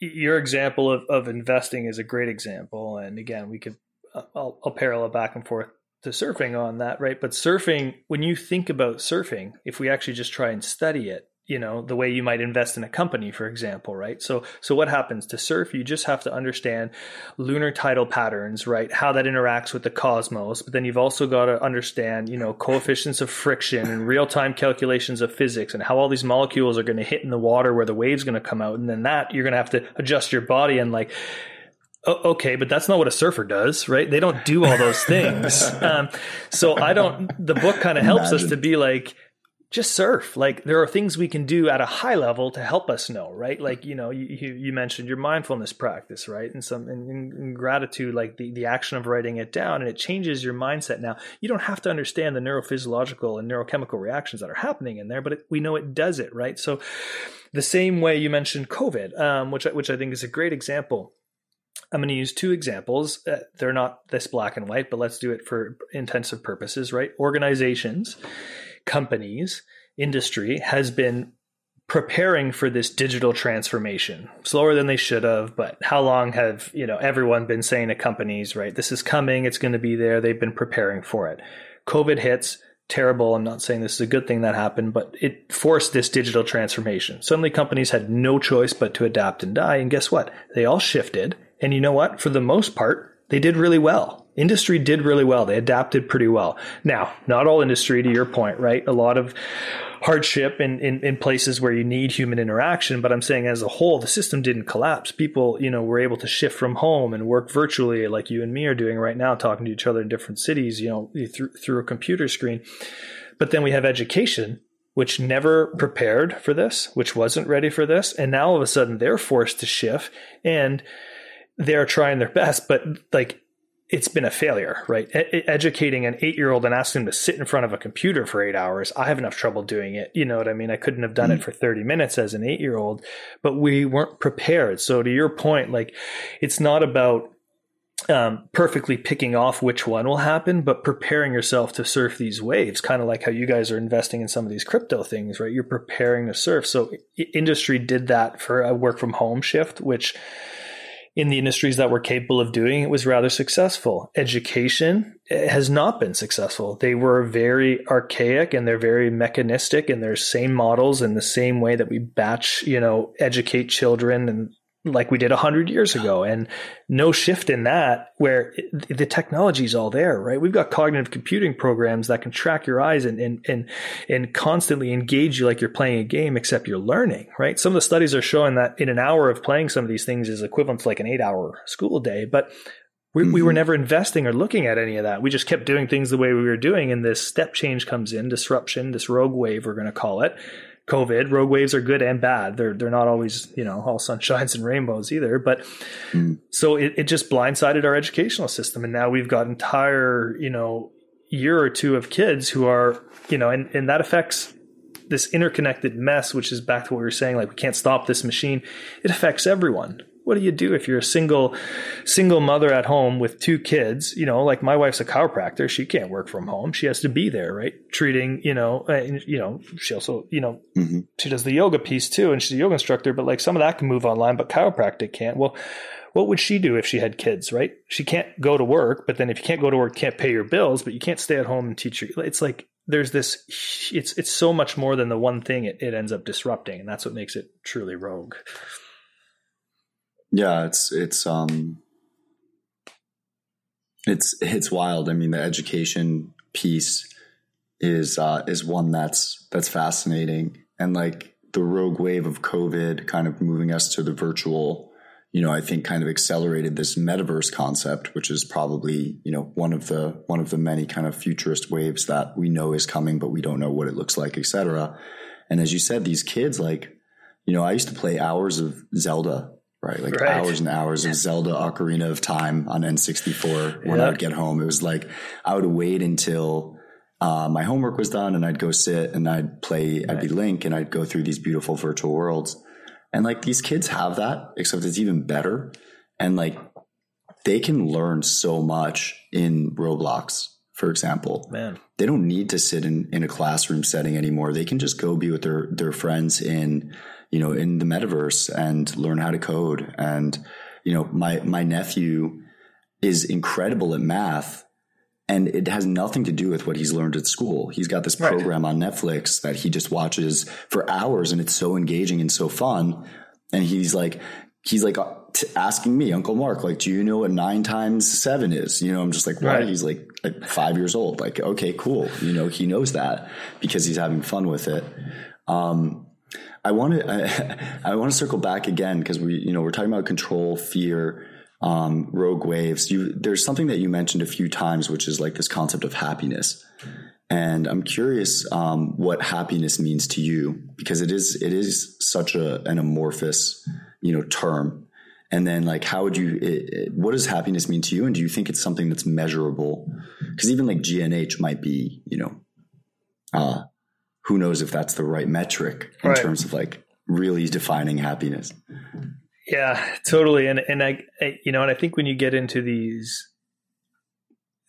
your example of, of investing is a great example. And again, we could, uh, I'll, I'll parallel back and forth to surfing on that, right? But surfing, when you think about surfing, if we actually just try and study it, you know the way you might invest in a company for example right so so what happens to surf you just have to understand lunar tidal patterns right how that interacts with the cosmos but then you've also got to understand you know coefficients of friction and real-time calculations of physics and how all these molecules are going to hit in the water where the wave's going to come out and then that you're going to have to adjust your body and like okay, but that's not what a surfer does, right? They don't do all those things. um, so I don't, the book kind of helps Imagine. us to be like, just surf. Like there are things we can do at a high level to help us know, right? Like you know, you, you mentioned your mindfulness practice, right? And some and, gratitude, like the the action of writing it down, and it changes your mindset. Now you don't have to understand the neurophysiological and neurochemical reactions that are happening in there, but it, we know it does it, right? So the same way you mentioned COVID, um, which which I think is a great example. I'm going to use two examples. Uh, they're not this black and white, but let's do it for intensive purposes, right? Organizations companies, industry has been preparing for this digital transformation. Slower than they should have but how long have you know everyone been saying to companies right this is coming it's going to be there they've been preparing for it. Covid hits terrible i'm not saying this is a good thing that happened but it forced this digital transformation. Suddenly companies had no choice but to adapt and die and guess what? They all shifted and you know what? For the most part they did really well industry did really well. They adapted pretty well. Now, not all industry, to your point, right? A lot of hardship in, in, in, places where you need human interaction. But I'm saying as a whole, the system didn't collapse. People, you know, were able to shift from home and work virtually like you and me are doing right now, talking to each other in different cities, you know, through, through a computer screen. But then we have education, which never prepared for this, which wasn't ready for this. And now all of a sudden they're forced to shift and they're trying their best, but like it's been a failure, right? E- educating an eight year old and asking him to sit in front of a computer for eight hours, I have enough trouble doing it. You know what I mean? I couldn't have done mm-hmm. it for 30 minutes as an eight year old, but we weren't prepared. So, to your point, like, it's not about um, perfectly picking off which one will happen, but preparing yourself to surf these waves, kind of like how you guys are investing in some of these crypto things, right? You're preparing to surf. So, industry did that for a work from home shift, which in the industries that were capable of doing it was rather successful. Education has not been successful. They were very archaic and they're very mechanistic and their same models in the same way that we batch, you know, educate children and like we did 100 years ago and no shift in that where it, the technology is all there right we've got cognitive computing programs that can track your eyes and, and and and constantly engage you like you're playing a game except you're learning right some of the studies are showing that in an hour of playing some of these things is equivalent to like an eight hour school day but we, mm-hmm. we were mm-hmm. never investing or looking at any of that. We just kept doing things the way we were doing. And this step change comes in, disruption, this rogue wave, we're going to call it. COVID. Rogue waves are good and bad. They're they're not always you know all sunshines and rainbows either. But mm. so it, it just blindsided our educational system, and now we've got entire you know year or two of kids who are you know, and and that affects this interconnected mess, which is back to what we were saying. Like we can't stop this machine. It affects everyone what do you do if you're a single single mother at home with two kids? You know like my wife's a chiropractor. She can't work from home. She has to be there right? Treating you know and, you know she also you know mm-hmm. she does the yoga piece too and she's a yoga instructor but like some of that can move online but chiropractic can't. Well what would she do if she had kids right? She can't go to work but then if you can't go to work can't pay your bills but you can't stay at home and teach your it's like there's this it's it's so much more than the one thing it, it ends up disrupting and that's what makes it truly rogue yeah, it's it's um it's it's wild. I mean, the education piece is uh, is one that's that's fascinating, and like the rogue wave of COVID, kind of moving us to the virtual. You know, I think kind of accelerated this metaverse concept, which is probably you know one of the one of the many kind of futurist waves that we know is coming, but we don't know what it looks like, etc. And as you said, these kids, like you know, I used to play hours of Zelda right? Like right. hours and hours of Zelda Ocarina of Time on N64 when I would get home. It was like I would wait until uh, my homework was done and I'd go sit and I'd play, right. I'd be Link and I'd go through these beautiful virtual worlds. And like these kids have that, except it's even better. And like they can learn so much in Roblox, for example. Man. They don't need to sit in, in a classroom setting anymore. They can just go be with their, their friends in you know, in the metaverse and learn how to code. And, you know, my, my nephew is incredible at math and it has nothing to do with what he's learned at school. He's got this program right. on Netflix that he just watches for hours and it's so engaging and so fun. And he's like, he's like uh, asking me, Uncle Mark, like, do you know what nine times seven is? You know, I'm just like, right. He's like, like five years old. Like, okay, cool. You know, he knows that because he's having fun with it. Um, I want to I, I want to circle back again because we you know we're talking about control, fear, um, rogue waves. You there's something that you mentioned a few times, which is like this concept of happiness. And I'm curious um, what happiness means to you because it is it is such a an amorphous you know term. And then like how would you it, it, what does happiness mean to you? And do you think it's something that's measurable? Because even like GNH might be you know uh, who knows if that's the right metric in right. terms of like really defining happiness. Yeah, totally. And and I, I, you know, and I think when you get into these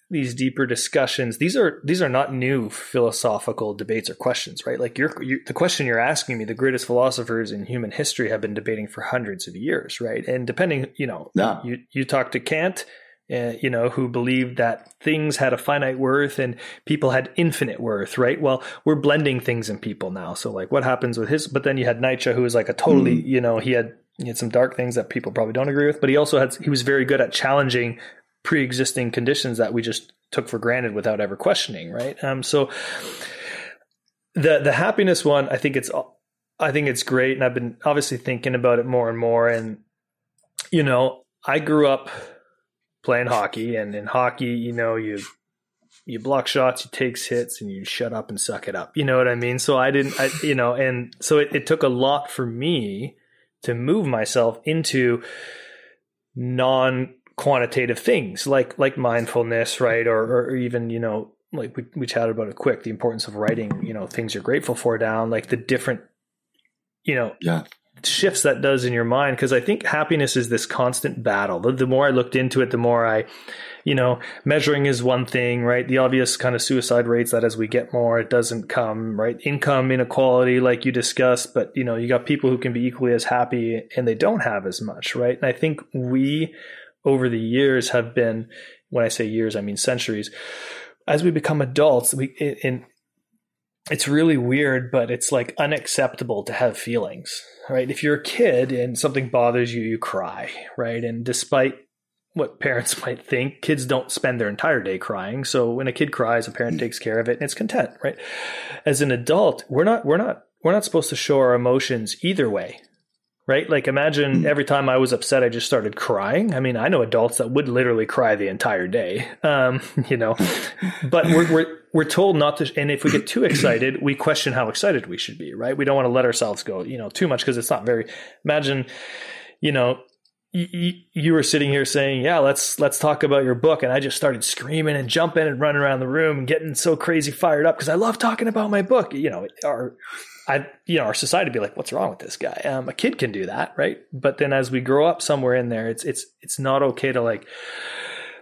these deeper discussions, these are these are not new philosophical debates or questions, right? Like you're, you, the question you're asking me, the greatest philosophers in human history have been debating for hundreds of years, right? And depending, you know, yeah. you you talk to Kant, uh, you know, who believed that things had a finite worth and people had infinite worth, right? Well, we're blending things in people now. So, like, what happens with his? But then you had Nietzsche, who was like a totally, mm. you know, he had he had some dark things that people probably don't agree with, but he also had he was very good at challenging pre-existing conditions that we just took for granted without ever questioning, right? Um, so the the happiness one, I think it's I think it's great, and I've been obviously thinking about it more and more, and you know, I grew up playing hockey, and in hockey, you know, you you block shots, you takes hits, and you shut up and suck it up. You know what I mean? So I didn't, I, you know, and so it, it took a lot for me to move myself into non quantitative things like like mindfulness, right? Or, or even you know, like we we chatted about it quick, the importance of writing, you know, things you're grateful for down, like the different, you know, yeah shifts that does in your mind because I think happiness is this constant battle. The, the, more I looked into it, the more I, you know, measuring is one thing, right? The obvious kind of suicide rates that as we get more, it doesn't come, right? Income inequality, like you discussed, but you know, you got people who can be equally as happy and they don't have as much, right? And I think we over the years have been, when I say years, I mean centuries. As we become adults, we in it's really weird, but it's like unacceptable to have feelings, right? If you're a kid and something bothers you, you cry, right? And despite what parents might think, kids don't spend their entire day crying. So when a kid cries, a parent takes care of it and it's content, right? As an adult, we're not, we're not, we're not supposed to show our emotions either way, right? Like imagine hmm. every time I was upset, I just started crying. I mean, I know adults that would literally cry the entire day, um, you know, but we're, we're, we're told not to. And if we get too excited, we question how excited we should be, right? We don't want to let ourselves go, you know, too much because it's not very, imagine, you know, you, you were sitting here saying, "Yeah, let's let's talk about your book," and I just started screaming and jumping and running around the room and getting so crazy fired up because I love talking about my book. You know, our I, you know, our society would be like, "What's wrong with this guy?" Um, a kid can do that, right? But then as we grow up somewhere in there, it's it's it's not okay to like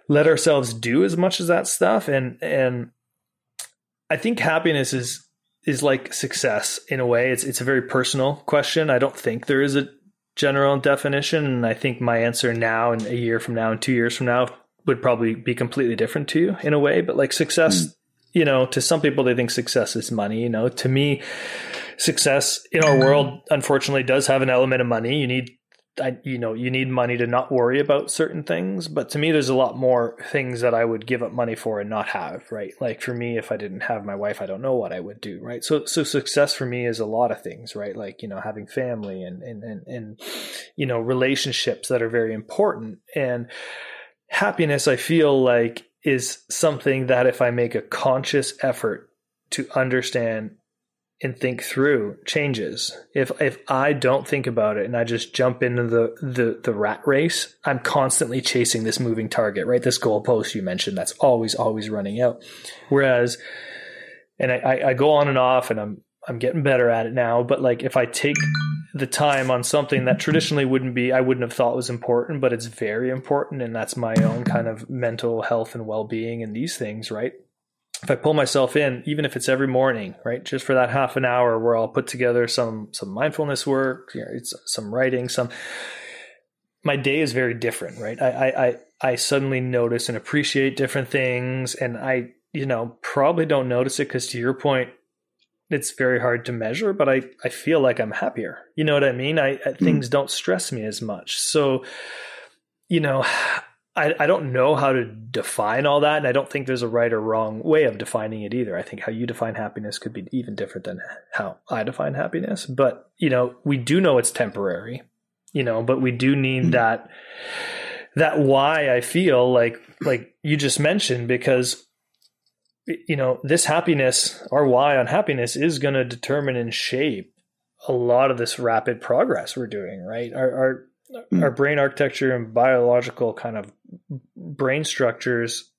let ourselves do as much as that stuff. And and I think happiness is is like success in a way. It's it's a very personal question. I don't think there is a general definition, and I think my answer now and a year from now and two years from now would probably be completely different to you in a way. But like success. Mm. You know, to some people, they think success is money. You know, to me, success in our world unfortunately does have an element of money. You need I, you know, you need money to not worry about certain things. But to me, there's a lot more things that I would give up money for and not have, right? Like for me, if I didn't have my wife, I don't know what I would do, right? So, so success for me is a lot of things, right? Like, you know, having family and, and, and, and, you know, relationships that are very important. And happiness, I feel like is something that if I make a conscious effort to understand and think through changes. If if I don't think about it and I just jump into the the the rat race, I'm constantly chasing this moving target, right? This goalpost you mentioned that's always always running out. Whereas, and I, I go on and off, and I'm I'm getting better at it now. But like if I take the time on something that traditionally wouldn't be, I wouldn't have thought was important, but it's very important, and that's my own kind of mental health and well being and these things, right? If I pull myself in, even if it's every morning, right, just for that half an hour where I'll put together some some mindfulness work, you know, it's some writing, some my day is very different, right? I I I suddenly notice and appreciate different things, and I you know probably don't notice it because to your point, it's very hard to measure, but I I feel like I'm happier. You know what I mean? I, I things mm. don't stress me as much, so you know I, I don't know how to define all that, and I don't think there's a right or wrong way of defining it either. I think how you define happiness could be even different than how I define happiness. But you know, we do know it's temporary, you know, but we do need mm-hmm. that that why I feel like like you just mentioned because you know this happiness our why on happiness is going to determine and shape a lot of this rapid progress we're doing right our, our. Hmm. our brain architecture and biological kind of brain structures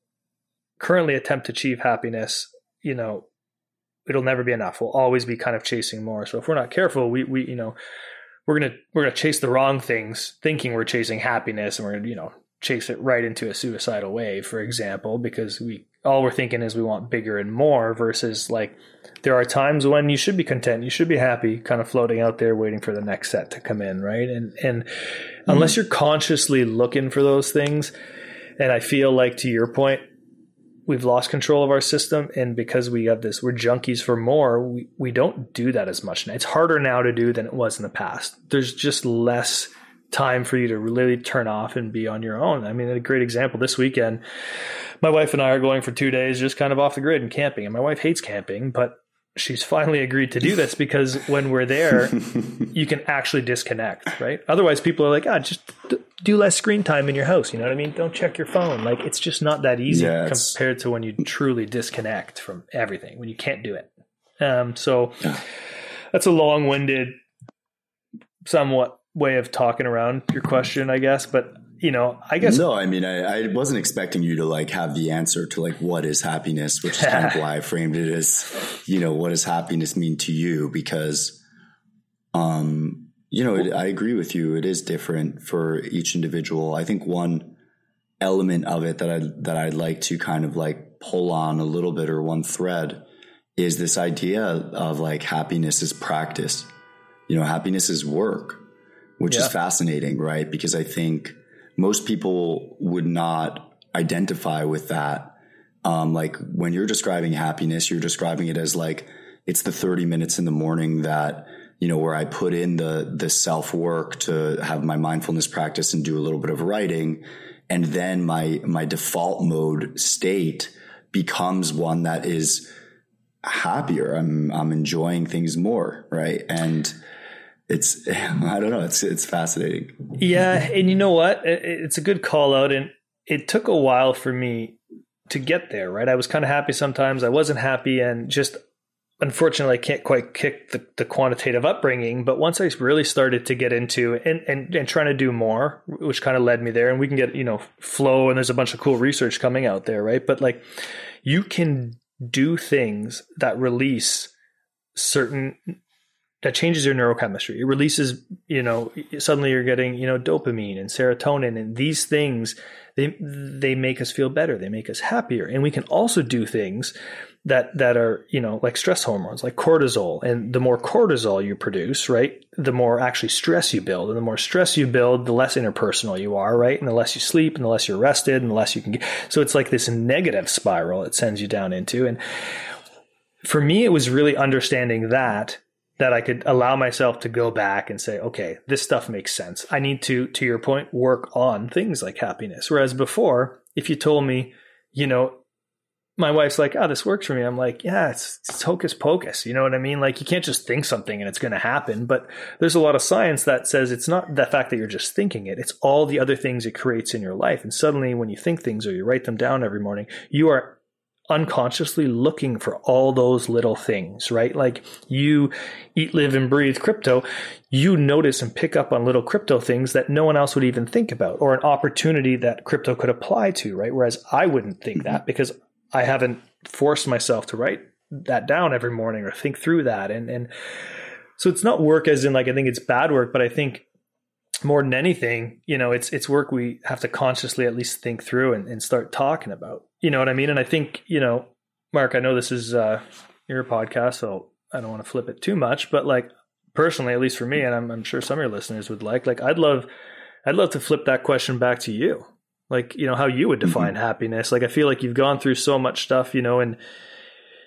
currently attempt to achieve happiness, you know, it'll never be enough. We'll always be kind of chasing more. So if we're not careful, we we you know, we're gonna we're gonna chase the wrong things, thinking we're chasing happiness, and we're gonna you know chase it right into a suicidal wave, for example, because we all we're thinking is we want bigger and more versus like there are times when you should be content, you should be happy, kind of floating out there waiting for the next set to come in, right? And and mm-hmm. unless you're consciously looking for those things, and I feel like to your point, we've lost control of our system and because we have this we're junkies for more we, we don't do that as much now it's harder now to do than it was in the past there's just less time for you to really turn off and be on your own i mean a great example this weekend my wife and I are going for two days just kind of off the grid and camping. And my wife hates camping, but she's finally agreed to do this because when we're there, you can actually disconnect, right? Otherwise, people are like, ah, just do less screen time in your house. You know what I mean? Don't check your phone. Like, it's just not that easy yeah, compared to when you truly disconnect from everything, when you can't do it. Um, so that's a long winded, somewhat way of talking around your question, I guess. But you know, I guess. No, I mean, I, I, wasn't expecting you to like have the answer to like what is happiness, which is kind of why I framed it as, you know, what does happiness mean to you? Because, um, you know, it, I agree with you. It is different for each individual. I think one element of it that I that I'd like to kind of like pull on a little bit or one thread is this idea of like happiness is practice. You know, happiness is work, which yeah. is fascinating, right? Because I think most people would not identify with that. Um, like when you're describing happiness, you're describing it as like it's the 30 minutes in the morning that, you know, where I put in the, the self work to have my mindfulness practice and do a little bit of writing. And then my, my default mode state becomes one that is happier. I'm, I'm enjoying things more. Right. And, it's I don't know. It's it's fascinating. Yeah, and you know what? It's a good call out, and it took a while for me to get there. Right, I was kind of happy sometimes. I wasn't happy, and just unfortunately, I can't quite kick the, the quantitative upbringing. But once I really started to get into and, and and trying to do more, which kind of led me there, and we can get you know flow, and there's a bunch of cool research coming out there, right? But like, you can do things that release certain that changes your neurochemistry. It releases, you know, suddenly you're getting, you know, dopamine and serotonin and these things they they make us feel better. They make us happier. And we can also do things that that are, you know, like stress hormones, like cortisol. And the more cortisol you produce, right, the more actually stress you build. And the more stress you build, the less interpersonal you are, right? And the less you sleep and the less you're rested and the less you can get. So it's like this negative spiral it sends you down into. And for me, it was really understanding that that I could allow myself to go back and say, okay, this stuff makes sense. I need to, to your point, work on things like happiness. Whereas before, if you told me, you know, my wife's like, oh, this works for me. I'm like, yeah, it's, it's hocus pocus. You know what I mean? Like, you can't just think something and it's going to happen. But there's a lot of science that says it's not the fact that you're just thinking it, it's all the other things it creates in your life. And suddenly, when you think things or you write them down every morning, you are unconsciously looking for all those little things, right? Like you eat, live, and breathe crypto, you notice and pick up on little crypto things that no one else would even think about, or an opportunity that crypto could apply to, right? Whereas I wouldn't think that mm-hmm. because I haven't forced myself to write that down every morning or think through that. And and so it's not work as in like I think it's bad work, but I think more than anything, you know, it's it's work we have to consciously at least think through and, and start talking about. You know what I mean? And I think, you know, Mark, I know this is uh, your podcast, so I don't want to flip it too much, but like personally, at least for me, and I'm, I'm sure some of your listeners would like, like I'd love, I'd love to flip that question back to you, like you know how you would define mm-hmm. happiness. Like I feel like you've gone through so much stuff, you know, in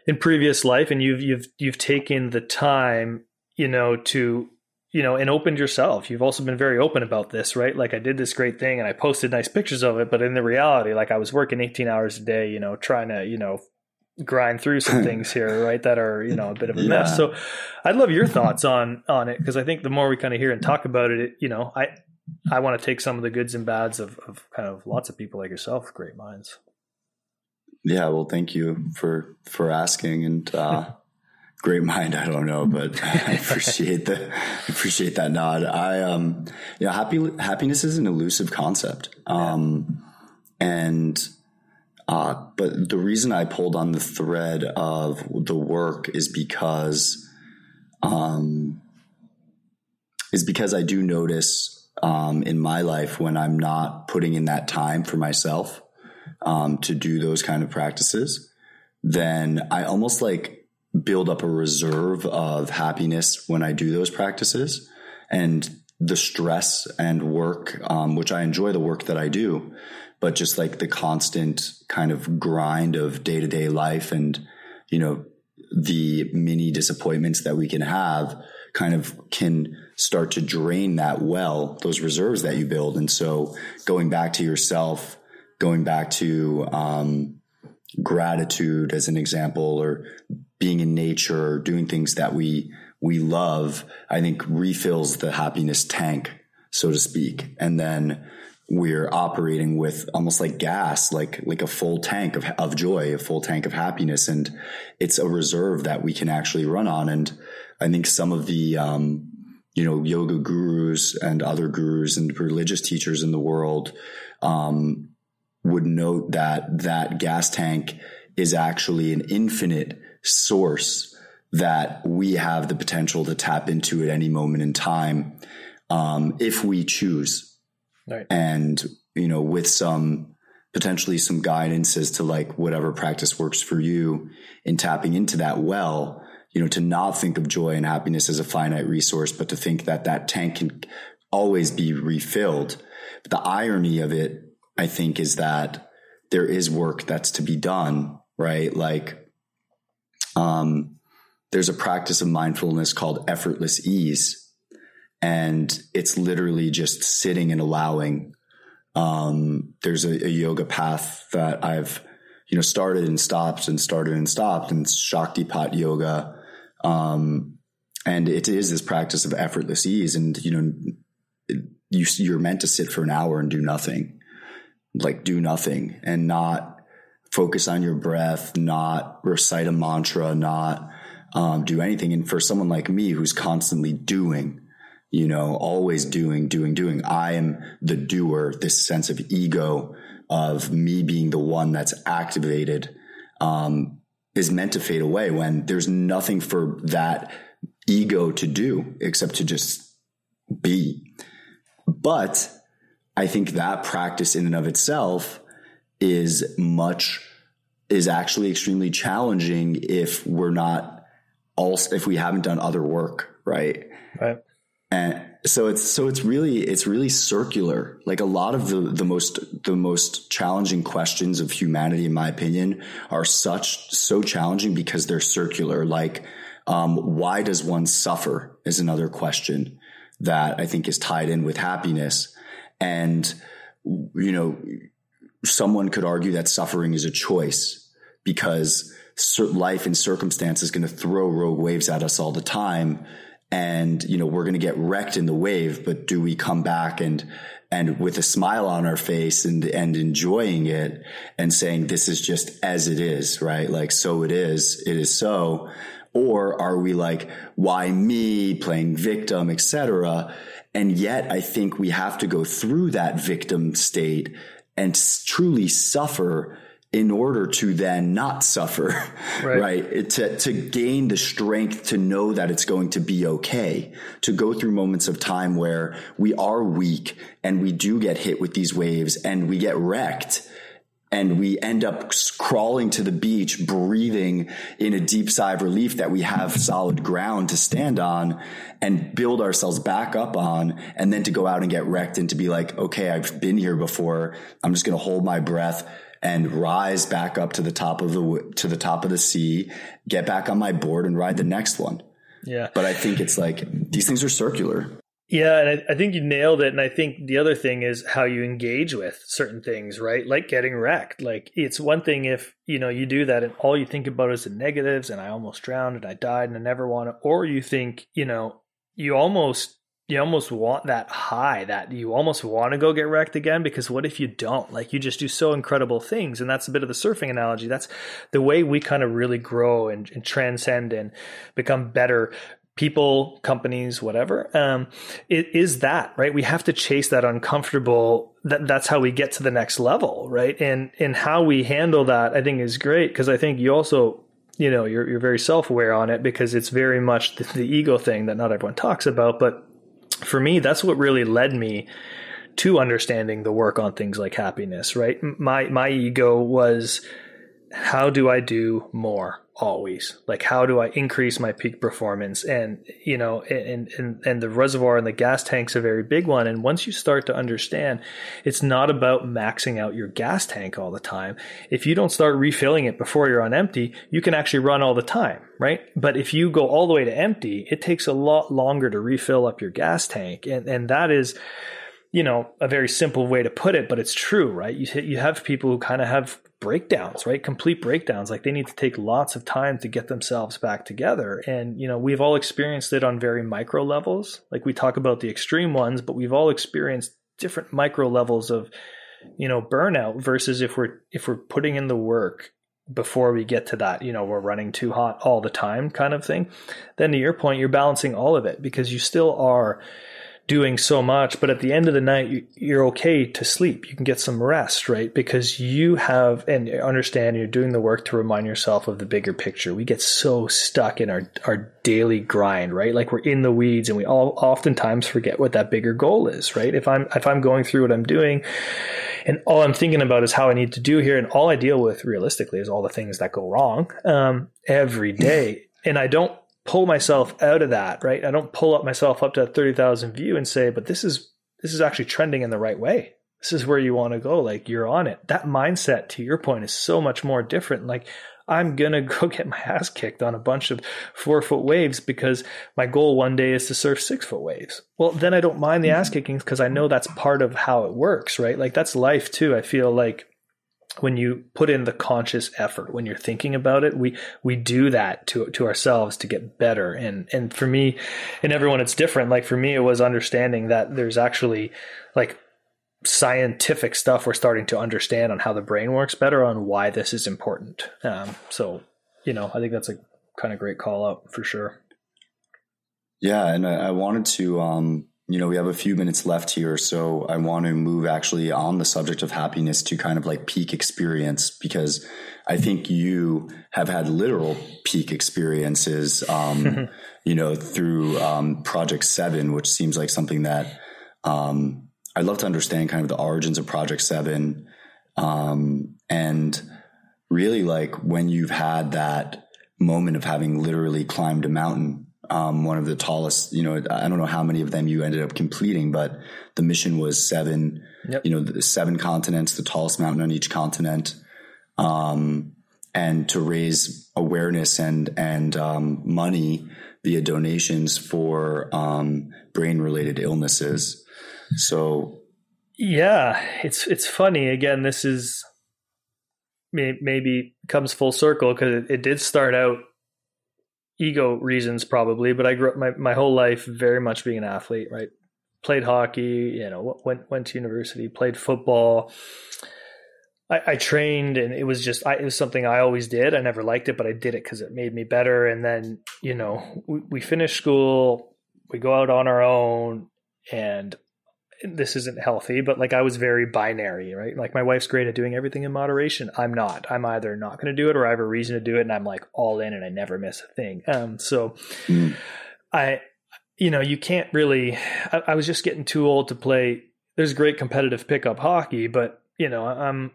in previous life, and you've you've you've taken the time, you know, to you know, and opened yourself. You've also been very open about this, right? Like I did this great thing and I posted nice pictures of it, but in the reality, like I was working 18 hours a day, you know, trying to, you know, grind through some things here, right? That are, you know, a bit of a yeah. mess. So I'd love your thoughts on, on it. Cause I think the more we kind of hear and talk about it, it you know, I, I want to take some of the goods and bads of, of kind of lots of people like yourself, great minds. Yeah. Well, thank you for, for asking. And, uh, great mind. I don't know, but I appreciate the appreciate that nod. I um yeah, happy happiness is an elusive concept. Um and uh but the reason I pulled on the thread of the work is because um is because I do notice um in my life when I'm not putting in that time for myself um to do those kind of practices, then I almost like build up a reserve of happiness when I do those practices and the stress and work, um, which I enjoy the work that I do, but just like the constant kind of grind of day to day life and, you know, the mini disappointments that we can have kind of can start to drain that well, those reserves that you build. And so going back to yourself, going back to, um, gratitude as an example or being in nature doing things that we we love i think refills the happiness tank so to speak. And then we're operating with almost like gas like like a full tank of, of joy a full tank of happiness. And it's a reserve that we can actually run on. And i think some of the um, you know yoga gurus and other gurus and religious teachers in the world um, would note that that gas tank is actually an infinite source that we have the potential to tap into at any moment in time um, if we choose. Right. And, you know, with some potentially some guidance as to like whatever practice works for you in tapping into that well, you know, to not think of joy and happiness as a finite resource, but to think that that tank can always be refilled. But the irony of it I think is that there is work that's to be done, right? Like, um, there's a practice of mindfulness called effortless ease. And it's literally just sitting and allowing. Um, there's a, a yoga path that I've, you know, started and stopped and started and stopped and Shaktipat yoga. Um, and it is this practice of effortless ease. And, you know, you, you're meant to sit for an hour and do nothing, like do nothing and not focus on your breath, not recite a mantra, not um, do anything. And for someone like me who's constantly doing, you know, always doing, doing, doing, I am the doer, this sense of ego of me being the one that's activated um, is meant to fade away when there's nothing for that ego to do except to just be. But I think that practice in and of itself is much is actually extremely challenging if we're not also if we haven't done other work, right? Right. And so it's so it's really it's really circular. Like a lot of the the most the most challenging questions of humanity, in my opinion, are such so challenging because they're circular. Like, um, why does one suffer? Is another question that I think is tied in with happiness. And you know, someone could argue that suffering is a choice because life and circumstance is going to throw rogue waves at us all the time. And, you know, we're going to get wrecked in the wave, but do we come back and, and with a smile on our face and, and enjoying it and saying, this is just as it is, right? Like, so it is, it is so. Or are we like, why me playing victim, etc. And yet I think we have to go through that victim state and truly suffer in order to then not suffer, right. right? To, to gain the strength to know that it's going to be okay, to go through moments of time where we are weak and we do get hit with these waves and we get wrecked and we end up crawling to the beach, breathing in a deep sigh of relief that we have solid ground to stand on and build ourselves back up on. And then to go out and get wrecked and to be like, okay, I've been here before. I'm just going to hold my breath and rise back up to the top of the, to the top of the sea, get back on my board and ride the next one. Yeah. But I think it's like these things are circular. Yeah, and I, I, think you nailed it. And I think the other thing is how you engage with certain things, right? Like getting wrecked. Like it's one thing if you know you do that and all you think about is the negatives, and I almost drowned and I died and I never want to. Or you think, you know, you almost you almost want that high that you almost want to go get wrecked again because what if you don't like you just do so incredible things and that's a bit of the surfing analogy that's the way we kind of really grow and, and transcend and become better people, companies, whatever, um, it is that, right? We have to chase that uncomfortable. That that's how we get to the next level, right? And and how we handle that, I think, is great because I think you also, you know, you're you're very self aware on it because it's very much the, the ego thing that not everyone talks about. But for me, that's what really led me to understanding the work on things like happiness, right? My my ego was how do I do more? Always. Like how do i increase my peak performance? And you know and and and the reservoir and the gas tank's a very big one. And once you start to understand it's not about maxing out your gas tank all the time. If you don't start refilling it before you're on empty you can actually run all the time right? But if you go all the way to empty it takes a lot longer to refill up your gas tank. And and that is you know a very simple way to put it but it's true right? You you have people who kind of have breakdowns, right? Complete breakdowns. Like they need to take lots of time to get themselves back together. And, you know, we've all experienced it on very micro levels. Like we talk about the extreme ones, but we've all experienced different micro levels of, you know, burnout versus if we're, if we're putting in the work before we get to that, you know, we're running too hot all the time kind of thing. Then to your point, you're balancing all of it because you still are, doing so much, but at the end of the night, you're okay to sleep. You can get some rest, right? Because you have and understand you're doing the work to remind yourself of the bigger picture. We get so stuck in our, our daily grind, right? Like we're in the weeds and we all oftentimes forget what that bigger goal is, right? If I'm, if I'm going through what I'm doing and all I'm thinking about is how I need to do here and all I deal with realistically is all the things that go wrong, um, every day. And I don't pull myself out of that, right? I don't pull up myself up to that 30,000 view and say, but this is, this is actually trending in the right way. This is where you want to go. Like you're on it. That mindset to your point is so much more different. Like, I'm going to go get my ass kicked on a bunch of four foot waves because my goal one day is to surf six foot waves. Well, then I don't mind the ass mm-hmm. kicking because I know that's part of how it works, right? Like that's life too. I feel like when you put in the conscious effort when you're thinking about it we we do that to to ourselves to get better and and for me and everyone it's different like for me it was understanding that there's actually like scientific stuff we're starting to understand on how the brain works better on why this is important. Um, so, you know, I think that's a kind of great call out for sure. Yeah, and I, I wanted to, um, you know, we have a few minutes left here, so I want to move actually on the subject of happiness to kind of like peak experience because I think you have had literal peak experiences, um, you know, through um, Project Seven, which seems like something that um, I'd love to understand kind of the origins of Project Seven, um, and really like when you've had that moment of having literally climbed a mountain, um, one of the tallest. You know, I don't know how many of them you ended up completing, but the mission was seven. Yep. You know, the seven continents, the tallest mountain on each continent. Um, and to raise awareness and and um, money via donations for um, brain related illnesses. So, yeah, it's it's funny. Again, this is maybe comes full circle because it, it did start out ego reasons probably, but I grew up my, my whole life very much being an athlete, right? Played hockey, you know, went went to university, played football. I, I trained, and it was just I, it was something I always did. I never liked it, but I did it because it made me better. And then you know, we, we finished school, we go out on our own, and this isn't healthy, but like I was very binary, right? Like my wife's great at doing everything in moderation. I'm not. I'm either not going to do it or I have a reason to do it and I'm like all in and I never miss a thing. Um, so mm. I, you know, you can't really, I, I was just getting too old to play. There's great competitive pickup hockey, but you know, I'm,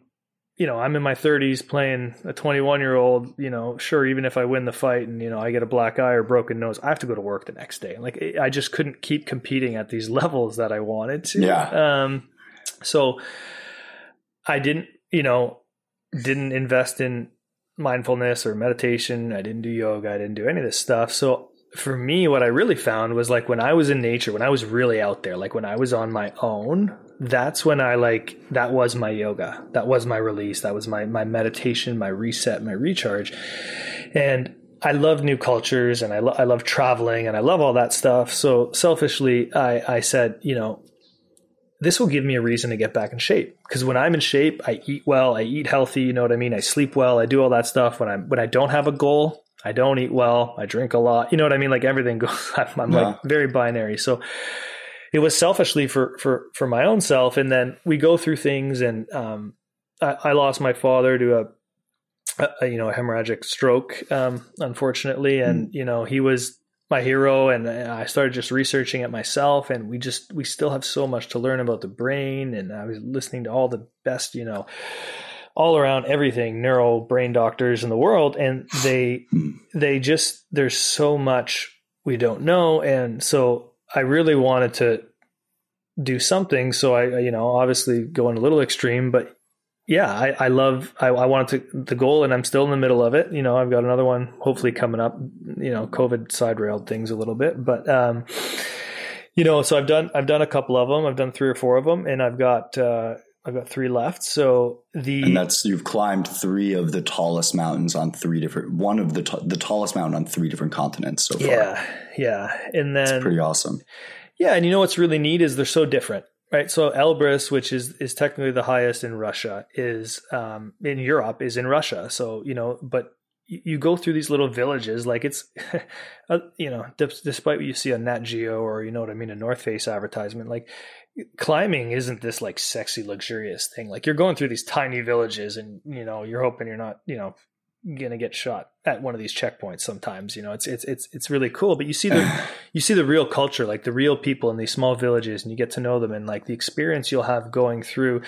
you know, I'm in my 30s playing a 21 year old, you know, sure, even if I win the fight and, you know, I get a black eye or broken nose, I have to go to work the next day. Like, I just couldn't keep competing at these levels that I wanted to. Yeah. Um, so I didn't, you know, didn't invest in mindfulness or meditation. I didn't do yoga. I didn't do any of this stuff. So for me, what I really found was like when I was in nature, when I was really out there, like when I was on my own, that's when I like that was my yoga. That was my release. That was my my meditation, my reset, my recharge. And I love new cultures and I, lo- I love traveling and I love all that stuff. So selfishly, I, I said, you know, this will give me a reason to get back in shape because when I'm in shape, I eat well, I eat healthy. You know what I mean? I sleep well, I do all that stuff. When I'm when I don't have a goal, I don't eat well, I drink a lot. You know what I mean? Like everything goes. I'm, yeah. like very binary. So it was selfishly for for for my own self. And then we go through things and um, I, I, lost my father to a, a, you know a hemorrhagic stroke um, unfortunately. And mm. you know he was my hero and I started just researching it myself. And we just we still have so much to learn about the brain. And I was listening to all the best you know all around everything neuro brain doctors in the world. And they hmm. they just there's so much we don't know. And so I really wanted to do something. So I, you know, obviously going a little extreme, but yeah, I, I love, I, I wanted to, the goal and I'm still in the middle of it. You know, I've got another one hopefully coming up, you know, COVID side railed things a little bit, but, um, you know, so I've done, I've done a couple of them. I've done three or four of them and I've got, uh, I've got three left. So the and that's you've climbed three of the tallest mountains on three different one of the t- the tallest mountain on three different continents so far. Yeah, yeah, and then it's pretty awesome. Yeah, and you know what's really neat is they're so different, right? So Elbrus, which is is technically the highest in Russia, is um, in Europe, is in Russia. So you know, but you go through these little villages like it's uh, you know despite what you see on nat geo or you know what i mean a north face advertisement like climbing isn't this like sexy luxurious thing. Like you're going through these tiny villages and you know you're hoping you're not you know gonna get shot at one of these checkpoints sometimes you know? It's it's it's it's really cool but you see the you see the real culture like the real people in these small villages and you get to know them and like the experience you'll have going through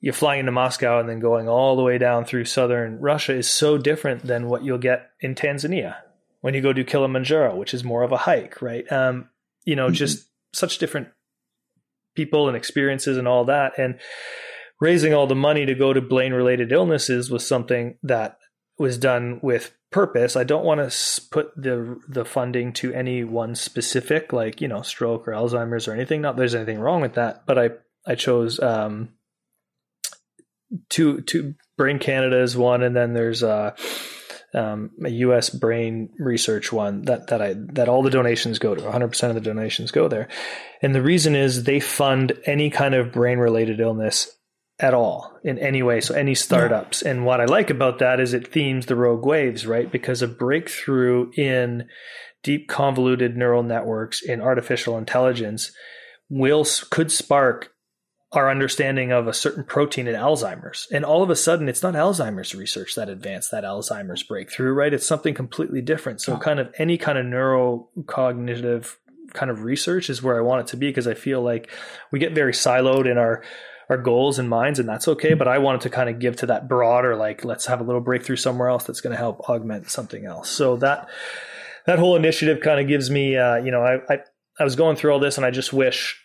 you're flying into Moscow and then going all the way down through southern Russia is so different than what you'll get in Tanzania when you go do Kilimanjaro which is more of a hike right? Um you know mm-hmm. just such different people and experiences and all that. And raising all the money to go to brain related illnesses was something that was done with purpose. I don't want to put the the funding to any one specific, like you know, stroke or Alzheimer's or anything. Not there's anything wrong with that, but I I chose um, two two Brain Canada is one, and then there's uh, um, a U.S. brain research one that that I that all the donations go to. 100 percent of the donations go there, and the reason is they fund any kind of brain related illness at all in any way. So any startups. Yeah. And what I like about that is it themes the rogue waves, right? Because a breakthrough in deep convoluted neural networks in artificial intelligence will could spark our understanding of a certain protein in Alzheimer's. And all of a sudden, it's not Alzheimer's research that advanced that Alzheimer's breakthrough, right? It's something completely different. So, oh. kind of any kind of neurocognitive kind of research is where I want it to be because I feel like we get very siloed in our our goals and minds, and that's okay. But I wanted to kind of give to that broader, like, let's have a little breakthrough somewhere else that's going to help augment something else. So that that whole initiative kind of gives me, uh, you know, I, I I was going through all this, and I just wish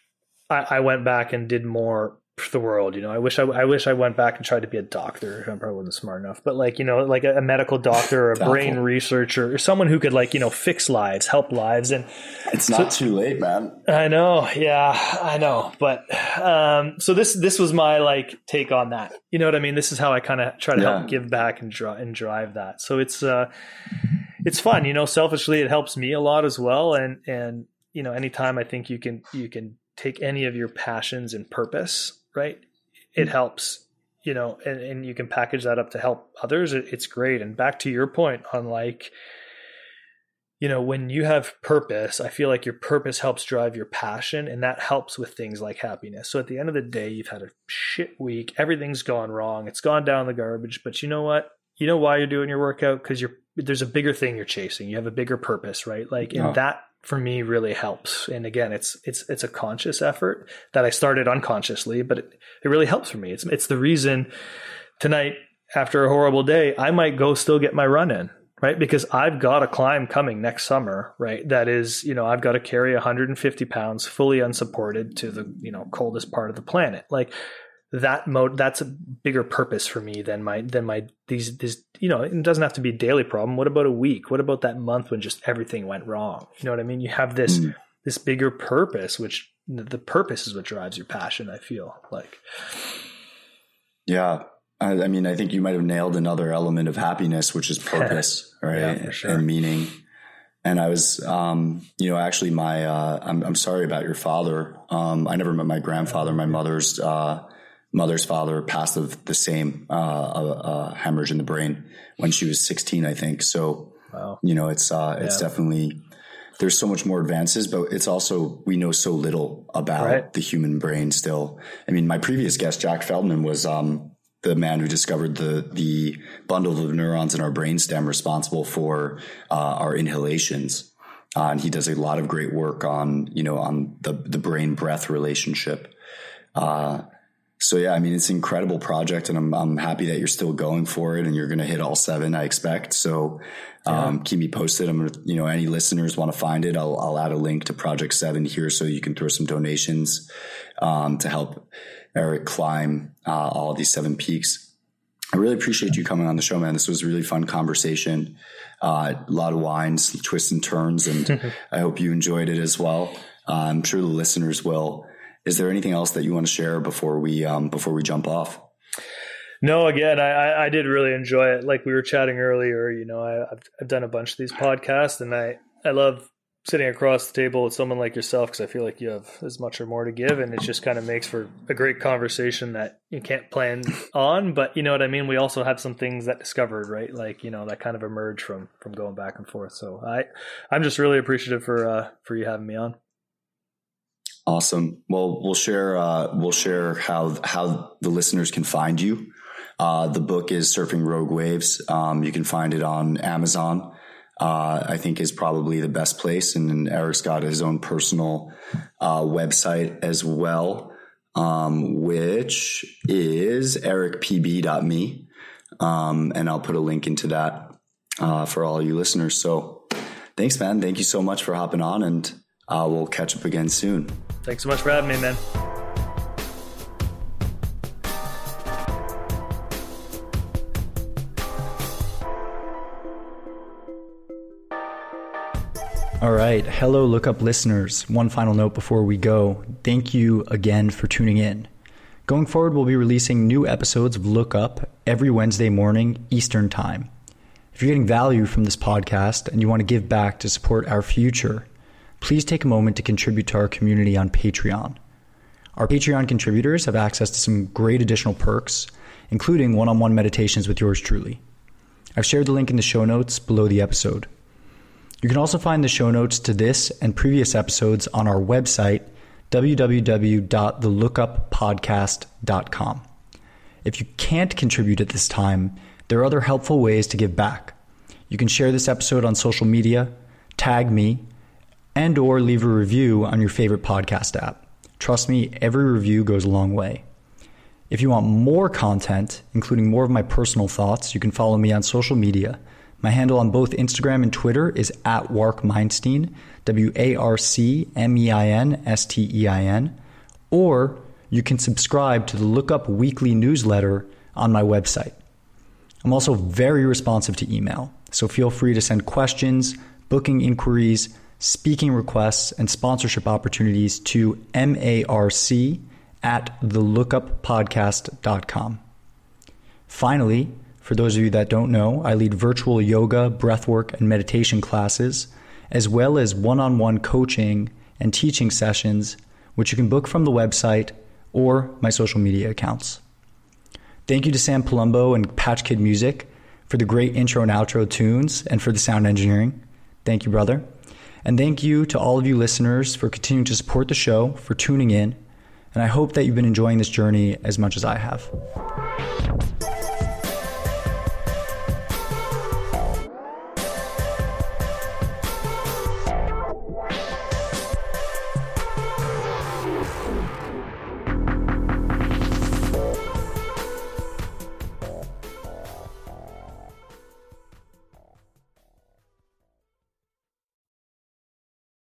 I, I went back and did more for the world. You know, I wish I, I wish I went back and tried to be a doctor. I probably wasn't smart enough, but like you know, like a, a medical doctor or a brain researcher or someone who could like you know fix lives, help lives, and it's not too late, man. I know, yeah, I know, but um, so this this was my like take on that. You know what I mean? This is how I kind of try to yeah. help give back and draw and drive that. So it's uh, it's fun. You know, selfishly, it helps me a lot as well, and and you know, anytime I think you can you can take any of your passions and purpose, right? It mm-hmm. helps, you know, and, and you can package that up to help others. It's great. And back to your point on like, you know, when you have purpose, I feel like your purpose helps drive your passion and that helps with things like happiness. So at the end of the day, you've had a shit week, everything's gone wrong, it's gone down the garbage, but you know what? You know why you're doing your workout? Because you're there's a bigger thing you're chasing. You have a bigger purpose, right? Like, and that for me really helps. And again, it's it's it's a conscious effort that I started unconsciously, but it, it really helps for me. It's it's the reason tonight after a horrible day, I might go still get my run in, right? Because I've got a climb coming next summer, right? That is, you know, I've got to carry 150 pounds fully unsupported to the, you know, coldest part of the planet. Like that mode that's a bigger purpose for me than my than my these these you know it doesn't have to be a daily problem what about a week what about that month when just everything went wrong you know what i mean you have this mm. this bigger purpose which the purpose is what drives your passion i feel like yeah I, I mean i think you might have nailed another element of happiness which is purpose right yeah, sure. and meaning and I was, um, you know, actually, my uh, I'm, I'm sorry about your father. Um, I never met my grandfather. My mother's uh, mother's father passed of the same uh, uh, hemorrhage in the brain when she was 16, I think. So, wow. you know, it's uh, it's definitely there's so much more advances, but it's also we know so little about right. the human brain still. I mean, my previous guest, Jack Feldman, was um, the man who discovered the the bundle of neurons in our brainstem responsible for uh, our inhalations. Uh, and he does a lot of great work on, you know, on the the brain breath relationship. Uh, so yeah, I mean, it's an incredible project and I'm, I'm happy that you're still going for it and you're going to hit all seven, I expect. So, um, yeah. keep me posted. I'm going to, you know, any listeners want to find it. I'll, I'll add a link to project seven here so you can throw some donations, um, to help Eric climb, uh, all these seven peaks. I really appreciate you coming on the show, man. This was a really fun conversation. Uh, a lot of wines, twists and turns, and I hope you enjoyed it as well. Uh, I'm sure the listeners will. Is there anything else that you want to share before we um, before we jump off? No, again, I, I did really enjoy it. Like we were chatting earlier, you know, I, have I've done a bunch of these podcasts, and I I love sitting across the table with someone like yourself because I feel like you have as much or more to give, and it just kind of makes for a great conversation that you can't plan on. But you know what I mean. We also have some things that discovered, right? Like you know that kind of emerge from from going back and forth. So I I'm just really appreciative for uh, for you having me on. Awesome. Well, we'll share uh, we'll share how how the listeners can find you. Uh, the book is Surfing Rogue Waves. Um, you can find it on Amazon. Uh, I think is probably the best place, and Eric's got his own personal uh, website as well, um, which is ericpb.me, um, and I'll put a link into that uh, for all you listeners. So, thanks, man. Thank you so much for hopping on, and uh, we'll catch up again soon. Thanks so much for having me, man. All right. Hello, look up listeners. One final note before we go. Thank you again for tuning in. Going forward, we'll be releasing new episodes of Look Up every Wednesday morning, Eastern Time. If you're getting value from this podcast and you want to give back to support our future, please take a moment to contribute to our community on Patreon. Our Patreon contributors have access to some great additional perks, including one on one meditations with yours truly. I've shared the link in the show notes below the episode. You can also find the show notes to this and previous episodes on our website, www.thelookuppodcast.com. If you can't contribute at this time, there are other helpful ways to give back. You can share this episode on social media, tag me, and or leave a review on your favorite podcast app. Trust me, every review goes a long way. If you want more content, including more of my personal thoughts, you can follow me on social media. My handle on both Instagram and Twitter is at Wark Meinstein, W A R C M E I N S T E I N, or you can subscribe to the Lookup Weekly newsletter on my website. I'm also very responsive to email, so feel free to send questions, booking inquiries, speaking requests, and sponsorship opportunities to marc at thelookuppodcast.com. Finally, for those of you that don't know, I lead virtual yoga, breathwork, and meditation classes, as well as one on one coaching and teaching sessions, which you can book from the website or my social media accounts. Thank you to Sam Palumbo and Patch Kid Music for the great intro and outro tunes and for the sound engineering. Thank you, brother. And thank you to all of you listeners for continuing to support the show, for tuning in. And I hope that you've been enjoying this journey as much as I have.